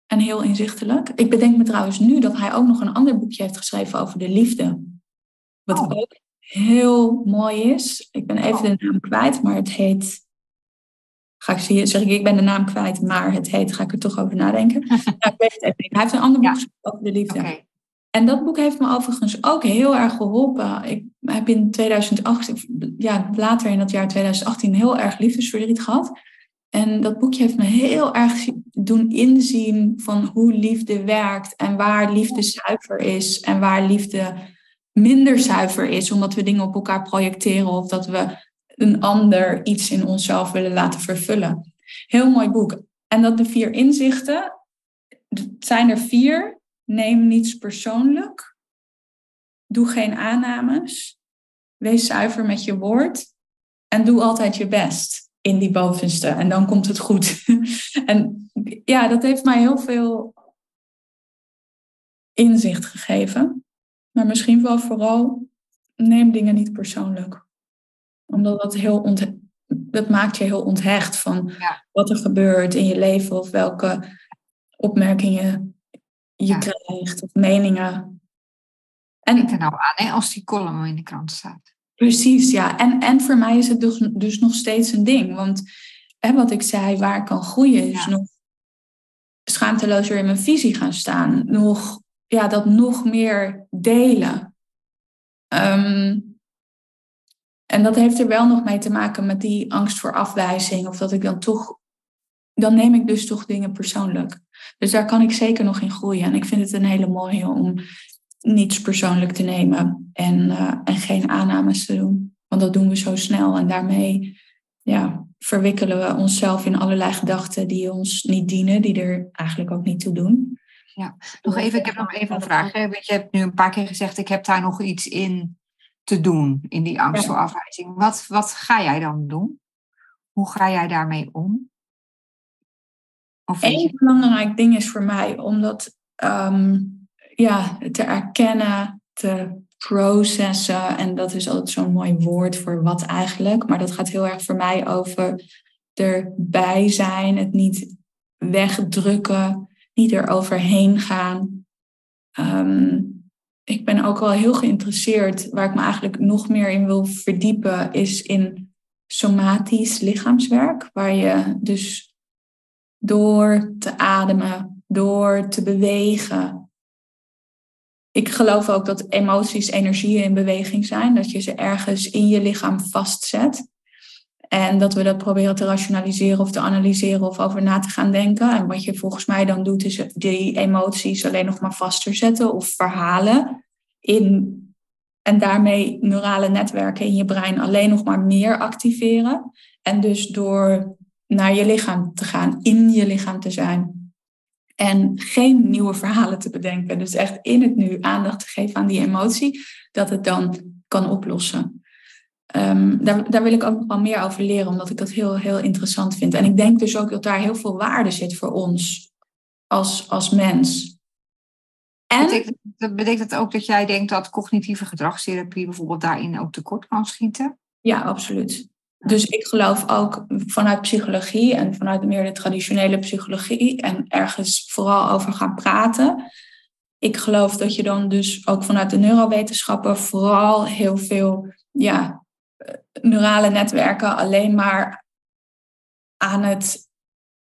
en heel inzichtelijk. Ik bedenk me trouwens nu dat hij ook nog een ander boekje heeft geschreven over de liefde. Wat oh. ook heel mooi is. Ik ben even de naam kwijt, maar het heet. Ga ik zie, zeg ik, ik ben de naam kwijt, maar het heet, ga ik er toch over nadenken. nou, ik weet het even niet. Hij heeft een ander boek ja. over de liefde. Okay. En dat boek heeft me overigens ook heel erg geholpen. Ik heb in 2008, ja, later in dat jaar 2018, heel erg liefdesverdriet gehad. En dat boekje heeft me heel erg doen inzien van hoe liefde werkt en waar liefde zuiver is en waar liefde minder zuiver is, omdat we dingen op elkaar projecteren of dat we een ander iets in onszelf willen laten vervullen. Heel mooi boek. En dat de vier inzichten, het zijn er vier. Neem niets persoonlijk. Doe geen aannames. Wees zuiver met je woord. En doe altijd je best in die bovenste. En dan komt het goed. en ja, dat heeft mij heel veel inzicht gegeven. Maar misschien wel vooral, neem dingen niet persoonlijk. Omdat dat heel dat maakt je heel onthecht van wat er gebeurt in je leven of welke opmerkingen je krijgt of meningen. En, Denk er nou aan hè, als die column in de krant staat. Precies, ja. En, en voor mij is het dus, dus nog steeds een ding. Want hè, wat ik zei, waar ik kan groeien, is nog schaamtelozer in mijn visie gaan staan. Nog, ja, dat nog meer delen. Ehm, en dat heeft er wel nog mee te maken met die angst voor afwijzing. Of dat ik dan toch, dan neem ik dus toch dingen persoonlijk. Dus daar kan ik zeker nog in groeien. En ik vind het een hele mooie om niets persoonlijk te nemen en, uh, en geen aannames te doen. Want dat doen we zo snel en daarmee ja, verwikkelen we onszelf in allerlei gedachten die ons niet dienen, die er eigenlijk ook niet toe doen. Ja, nog even, ik heb nog even een vraag. Je hebt nu een paar keer gezegd, ik heb daar nog iets in te doen, in die angst voor afwijzing. Wat, wat ga jij dan doen? Hoe ga jij daarmee om? Een belangrijk ding is voor mij om dat ehm, ja, te erkennen, te processen. En dat is altijd zo'n mooi woord voor wat eigenlijk. Maar dat gaat heel erg voor mij over erbij zijn, het niet wegdrukken, niet eroverheen gaan. Ehm, ik ben ook wel heel geïnteresseerd, waar ik me eigenlijk nog meer in wil verdiepen, is in somatisch lichaamswerk, waar je dus door te ademen, door te bewegen. Ik geloof ook dat emoties energieën in beweging zijn, dat je ze ergens in je lichaam vastzet. En dat we dat proberen te rationaliseren of te analyseren of over na te gaan denken. En wat je volgens mij dan doet, is die emoties alleen nog maar vaster zetten of verhalen. In, en daarmee neurale netwerken in je brein alleen nog maar meer activeren. En dus door naar je lichaam te gaan, in je lichaam te zijn. En geen nieuwe verhalen te bedenken. Dus echt in het nu aandacht te geven aan die emotie, dat het dan kan oplossen. Um, daar, daar wil ik ook al meer over leren, omdat ik dat heel, heel interessant vind. En ik denk dus ook dat daar heel veel waarde zit voor ons als, als mens. En, betekent, betekent dat ook dat jij denkt dat cognitieve gedragstherapie bijvoorbeeld daarin ook tekort kan schieten? Ja, absoluut. Dus ik geloof ook vanuit psychologie en vanuit meer de traditionele psychologie en ergens vooral over gaan praten. Ik geloof dat je dan dus ook vanuit de neurowetenschappen vooral heel veel ja, neurale netwerken alleen maar aan het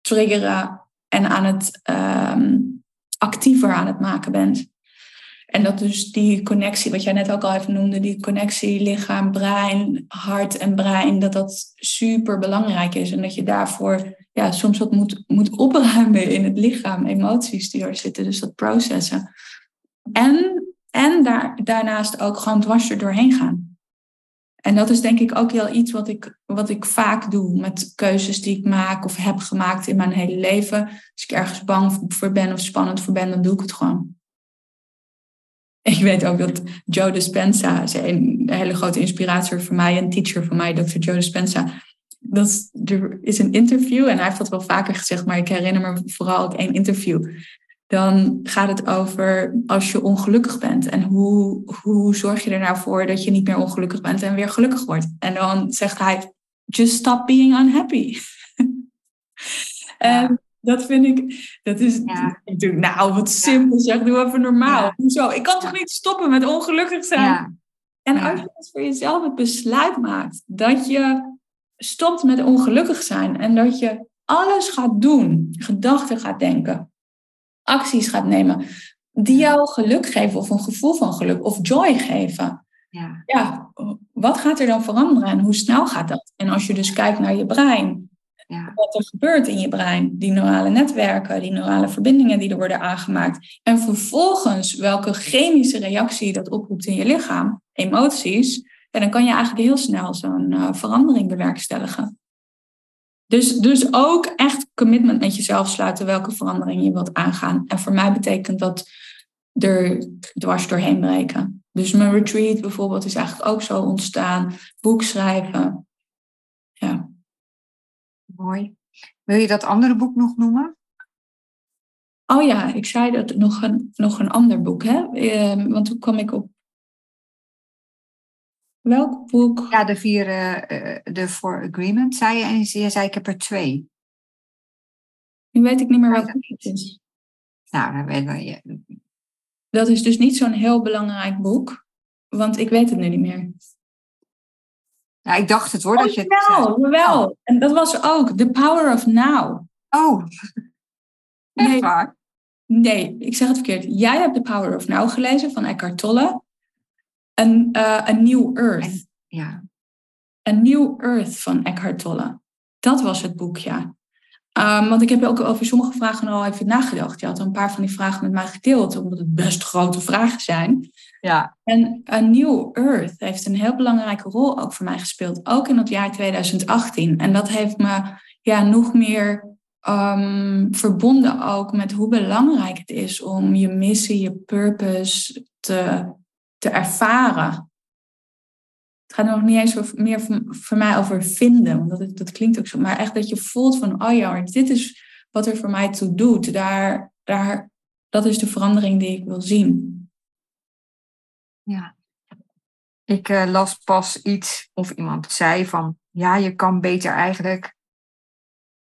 triggeren en aan het um, actiever aan het maken bent. En dat dus die connectie, wat jij net ook al even noemde, die connectie lichaam, brein, hart en brein, dat dat super belangrijk is. En dat je daarvoor ja, soms wat moet, moet opruimen in het lichaam, emoties die er zitten, dus dat processen. En, en daar, daarnaast ook gewoon dwars er doorheen gaan. En dat is denk ik ook heel iets wat ik, wat ik vaak doe met keuzes die ik maak of heb gemaakt in mijn hele leven. Als ik ergens bang voor ben of spannend voor ben, dan doe ik het gewoon. Ik weet ook dat Joe Dispenza, is een hele grote inspirator voor mij, een teacher van mij, Dr. Joe Dispenza. Dat, er is een interview en hij heeft dat wel vaker gezegd, maar ik herinner me vooral ook één interview dan gaat het over als je ongelukkig bent. En hoe, hoe zorg je er nou voor dat je niet meer ongelukkig bent en weer gelukkig wordt? En dan zegt hij, just stop being unhappy. en dat vind ik, dat is, ja. denk, nou wat simpel zeg, doe even normaal. Hoezo? Ik kan toch niet stoppen met ongelukkig zijn? En als je dus voor jezelf het besluit maakt dat je stopt met ongelukkig zijn en dat je alles gaat doen, gedachten gaat denken, acties gaat nemen, die jou geluk geven of een gevoel van geluk of joy geven. Ja. ja, wat gaat er dan veranderen en hoe snel gaat dat? En als je dus kijkt naar je brein, Wat er gebeurt in je brein, die neurale netwerken, die neurale verbindingen die er worden aangemaakt, en vervolgens welke chemische reactie dat oproept in je lichaam, emoties, ja, dan kan je eigenlijk heel snel zo'n eh, verandering bewerkstelligen. Dus, dus ook echt commitment met jezelf sluiten welke verandering je wilt aangaan. En voor mij betekent dat er dwars doorheen breken. Dus mijn retreat bijvoorbeeld is eigenlijk ook zo ontstaan. Boek schrijven. Ja. Mooi. Wil je dat andere boek nog noemen? Oh ja, ik zei dat nog een, nog een ander boek, hè? Ehm, want toen kwam ik op. Welk boek? Ja, de vier, eh, eh, de Four Agreement, zei je. En je zei, ik heb er twee. Nu weet ik niet meer welk Ja. boek het is. Nou, dan ben je... Dat is dus niet zo'n heel belangrijk boek, want ik weet het nu niet meer. Nou, ik dacht het hoor, dat je het... Jawel, jawel. En dat was ook The Power of Now. Oh, echt Nee. waar? Nee, ik zeg het verkeerd. Jij hebt The Power of Now gelezen van Eckhart Tolle. Een uh, A New Earth. Ja. A New Earth van Eckhart Tolle. Dat was het boek, ja. Um, want ik heb ook over sommige vragen al even nagedacht. Je had een paar van die vragen met mij gedeeld, omdat het best grote vragen zijn. Ja. En A New Earth heeft een heel belangrijke rol ook voor mij gespeeld, ook in het jaar 2018. En dat heeft me ja, nog meer um, verbonden ook met hoe belangrijk het is om je missie, je purpose te, te ervaren. Gaat nog niet eens meer voor, mij over vinden, want dat, klinkt ook zo. Maar echt dat je voelt van, oh ja, dit is wat er voor mij toe doet. Daar, daar, dat is de verandering die ik wil zien. Ja. Ik uh, las pas iets, of iemand zei van, ja, je kan beter eigenlijk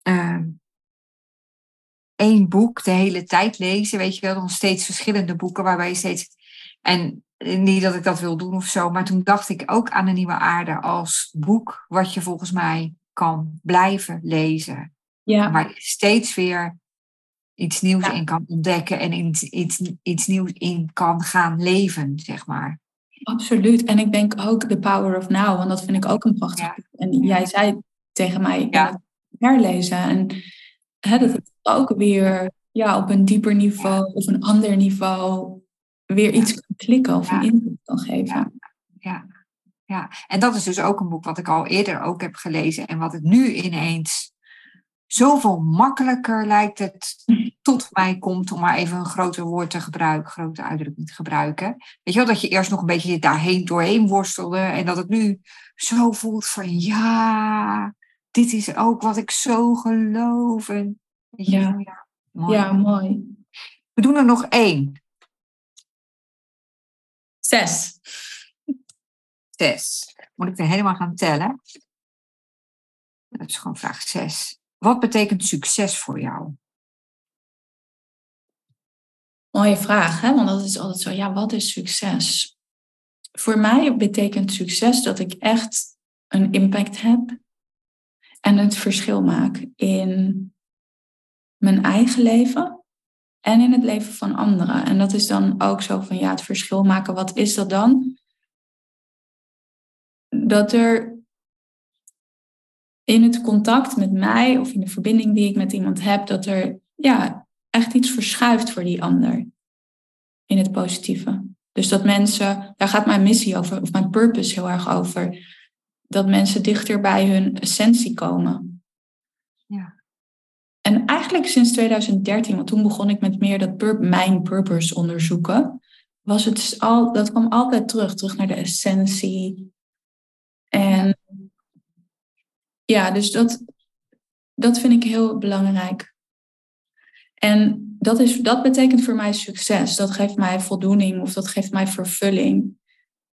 uh, één boek de hele tijd lezen. Weet je wel, nog steeds verschillende boeken waarbij je steeds. En niet dat ik dat wil doen of zo, maar toen dacht ik ook aan de nieuwe aarde als boek wat je volgens mij kan blijven lezen. Ja. Maar steeds weer iets nieuws ja. in kan ontdekken en iets, iets, iets nieuws in kan gaan leven, zeg maar. Absoluut. En ik denk ook The Power of Now, want dat vind ik ook een prachtig Ja. boek. En jij zei tegen mij, Ja. het herlezen. En hè, dat het ook weer ja, op een dieper niveau of een ander niveau weer iets kan klikken of een input kan geven. Ja, ja. En dat is dus ook een boek wat ik al eerder ook heb gelezen en wat het nu ineens zoveel makkelijker lijkt het tot mij komt om maar even een groter woord te gebruiken, grote uitdrukking te gebruiken. Weet je wel, dat je eerst nog een beetje daarheen doorheen worstelde en dat het nu zo voelt van ja, dit is ook wat ik zo geloof. En, Ja. wel, ja, mooi. Ja, mooi. We doen er nog één. Zes. Zes. Moet ik er helemaal gaan tellen? Dat is gewoon vraag zes. Wat betekent succes voor jou? Mooie vraag, hè? want dat is altijd zo, ja, wat is succes? Voor mij betekent succes dat ik echt een impact heb en het verschil maak in mijn eigen leven en in het leven van anderen. En dat is dan ook zo van, ja, het verschil maken, wat is dat dan? Dat er in het contact met mij of in de verbinding die ik met iemand heb, dat er ja, echt iets verschuift voor die ander in het positieve. Dus dat mensen, daar gaat mijn missie over, of mijn purpose heel erg over, dat mensen dichter bij hun essentie komen. En eigenlijk sinds 2013, want toen begon ik met meer dat mijn purpose onderzoeken, was het al, dat kwam altijd terug, terug naar de essentie. En ja, dus dat, dat vind ik heel belangrijk. En dat, is, dat betekent voor mij succes. Dat geeft mij voldoening of dat geeft mij vervulling.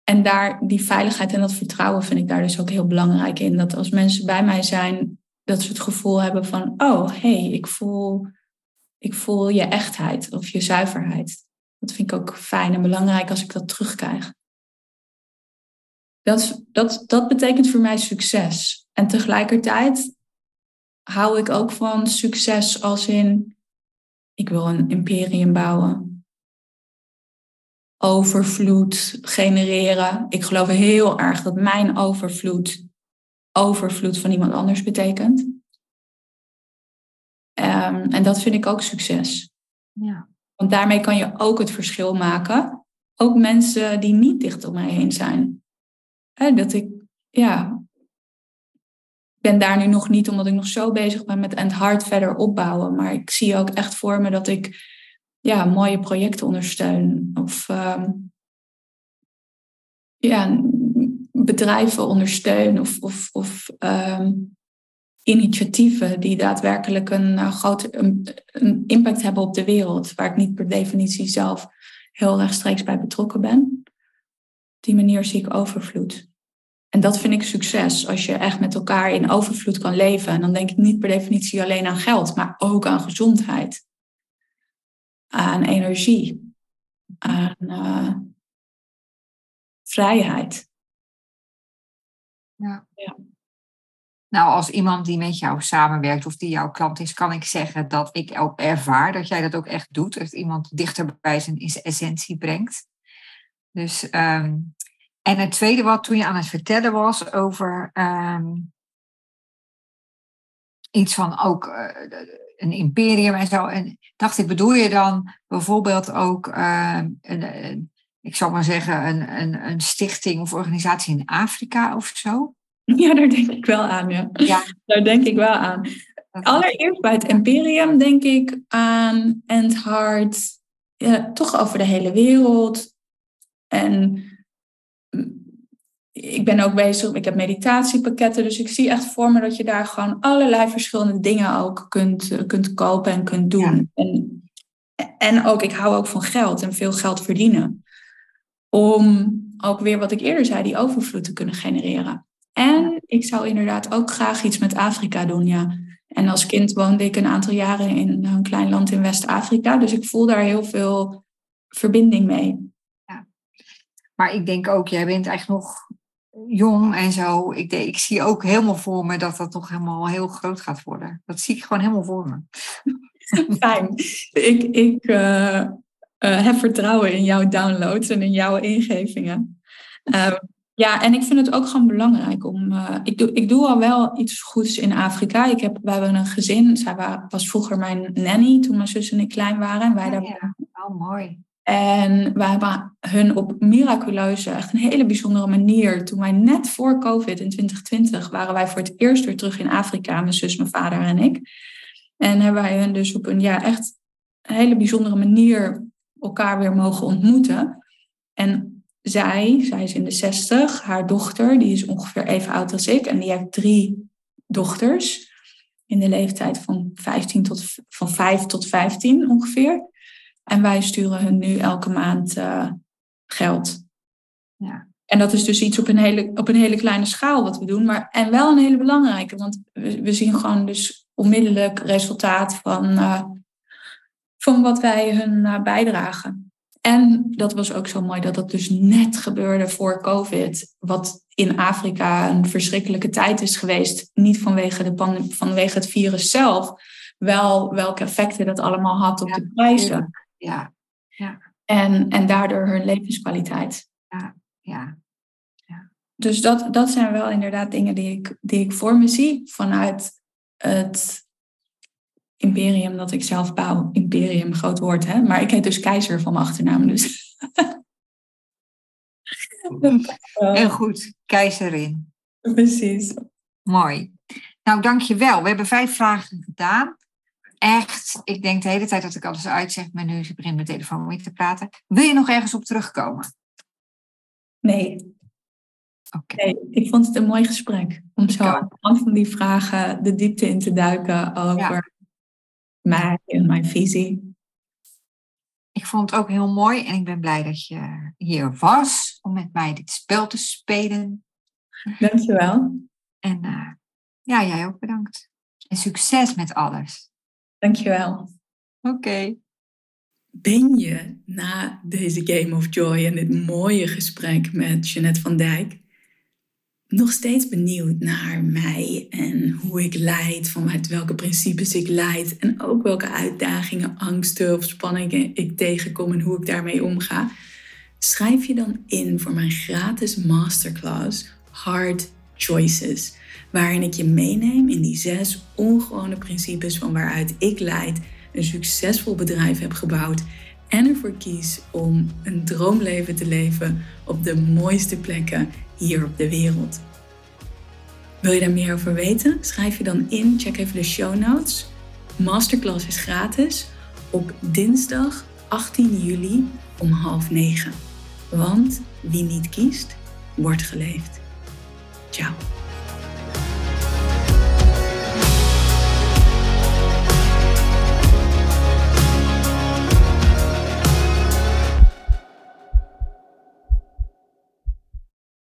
En daar, die veiligheid en dat vertrouwen vind ik daar dus ook heel belangrijk in. Dat als mensen bij mij zijn, dat ze het gevoel hebben van, oh hey, ik, voel, ik voel je echtheid of je zuiverheid. Dat vind ik ook fijn en belangrijk als ik dat terugkrijg. Dat, dat, dat betekent voor mij succes. En tegelijkertijd hou ik ook van succes als in, ik wil een imperium bouwen. Overvloed genereren. Ik geloof heel erg dat mijn overvloed overvloed van iemand anders betekent. Ehm, en dat vind ik ook succes. Ja. Want daarmee kan je ook het verschil maken. Ook mensen die niet dicht om mij heen zijn. dat ik, ja, ben daar nu nog niet, omdat ik nog zo bezig ben met het hard verder opbouwen. Maar ik zie ook echt voor me dat ik ja, mooie projecten ondersteun. Of ehm, ja, bedrijven ondersteun. Of, ehm, initiatieven die daadwerkelijk een grote een, een, impact hebben op de wereld, waar ik niet per definitie zelf heel rechtstreeks bij betrokken ben. Op die manier zie ik overvloed. En dat vind ik succes, als je echt met elkaar in overvloed kan leven. En dan denk ik niet per definitie alleen aan geld, maar ook aan gezondheid, aan energie, aan uh, vrijheid. Ja. ja. Nou, als iemand die met jou samenwerkt of die jouw klant is, kan ik zeggen dat ik ook ervaar dat jij dat ook echt doet. Dat iemand dichter bij zijn essentie brengt. Dus, um, en het tweede wat toen je aan het vertellen was over um, iets van ook uh, een imperium en zo. En dacht ik, bedoel je dan bijvoorbeeld ook, uh, een, een, ik zal maar zeggen, een, een, een stichting of organisatie in Afrika of zo? Ja, daar denk ik wel aan. Ja. ja. Daar denk ik wel aan. Allereerst bij het Imperium denk ik aan End Heart, ja, toch over de hele wereld. En ik ben ook bezig, ik heb meditatiepakketten, dus ik zie echt voor me dat je daar gewoon allerlei verschillende dingen ook kunt, kunt kopen en kunt doen. En, en ook, ik hou ook van geld en veel geld verdienen. Om ook weer wat ik eerder zei, die overvloed te kunnen genereren. En ik zou inderdaad ook graag iets met Afrika doen, ja. En als kind woonde ik een aantal jaren in een klein land in West-Afrika. Dus ik voel daar heel veel verbinding mee. Ja. Maar ik denk ook, jij bent echt nog jong en zo. Ik, denk, ik zie ook helemaal voor me dat dat nog helemaal heel groot gaat worden. Dat zie ik gewoon helemaal voor me. Fijn. Ik, ik uh, uh, heb vertrouwen in jouw downloads en in jouw ingevingen. Uh, ja, en ik vind het ook gewoon belangrijk om. Uh, ik, doe, ik doe al wel iets goeds in Afrika. Ik heb, we hebben een gezin. Zij was vroeger mijn nanny toen mijn zus en ik klein waren. En wij oh, daar... Oh, mooi. En we hebben hun op miraculeuze, echt een hele bijzondere manier. Toen wij net voor COVID in 2020 waren wij voor het eerst weer terug in Afrika, mijn zus, mijn vader en ik. En hebben wij hun dus op een ja, echt een hele bijzondere manier elkaar weer mogen ontmoeten. En zij, zij is in de 60, haar dochter, die is ongeveer even oud als ik. En die heeft drie dochters in de leeftijd van, 15 tot, van 5 tot 15 ongeveer. En wij sturen hun nu elke maand uh, geld. Ja. En dat is dus iets op een, hele, op een hele kleine schaal wat we doen. Maar, en wel een hele belangrijke, want we, we zien gewoon dus onmiddellijk resultaat van, uh, van wat wij hun uh, bijdragen. En dat was ook zo mooi dat dat dus net gebeurde voor COVID. Wat in Afrika een verschrikkelijke tijd is geweest. Niet vanwege, de vanwege het virus zelf. Wel welke effecten dat allemaal had op de prijzen. Ja, ja. En, en daardoor hun levenskwaliteit. Ja, ja. ja. Dus dat, dat zijn wel inderdaad dingen die ik, die ik voor me zie vanuit het imperium dat ik zelf bouw. Imperium, groot woord, hè? Maar ik heet dus keizer van mijn achternaam. Dus. Heel goed, keizerin. Precies. Mooi. Nou, dankjewel. We hebben vijf vragen gedaan. Echt, ik denk de hele tijd dat ik alles uitzeg, maar nu begint mijn telefoon mee te praten. Wil je nog ergens op terugkomen? Nee. Oké. Nee, ik vond het een mooi gesprek. Om zo aan de hand van die vragen de diepte in te duiken over mij en mijn visie. Ik vond het ook heel mooi en ik ben blij dat je hier was om met mij dit spel te spelen. Dankjewel. En uh, ja, jij ook bedankt. En succes met alles. Dankjewel. Oké. Okay. Ben je na deze Game of Joy en dit mooie gesprek met Jeanette van Dijk nog steeds benieuwd naar mij en hoe ik leid, vanuit welke principes ik leid en ook welke uitdagingen, angsten of spanningen ik tegenkom en hoe ik daarmee omga, schrijf je dan in voor mijn gratis masterclass Hard Choices, waarin ik je meeneem in die zes ongewone principes van waaruit ik leid, een succesvol bedrijf heb gebouwd en ervoor kies om een droomleven te leven op de mooiste plekken hier op de wereld. Wil je daar meer over weten? Schrijf je dan in, check even de show notes. Masterclass is gratis op dinsdag 18 juli om half negen. Want wie niet kiest, wordt geleefd. Ciao.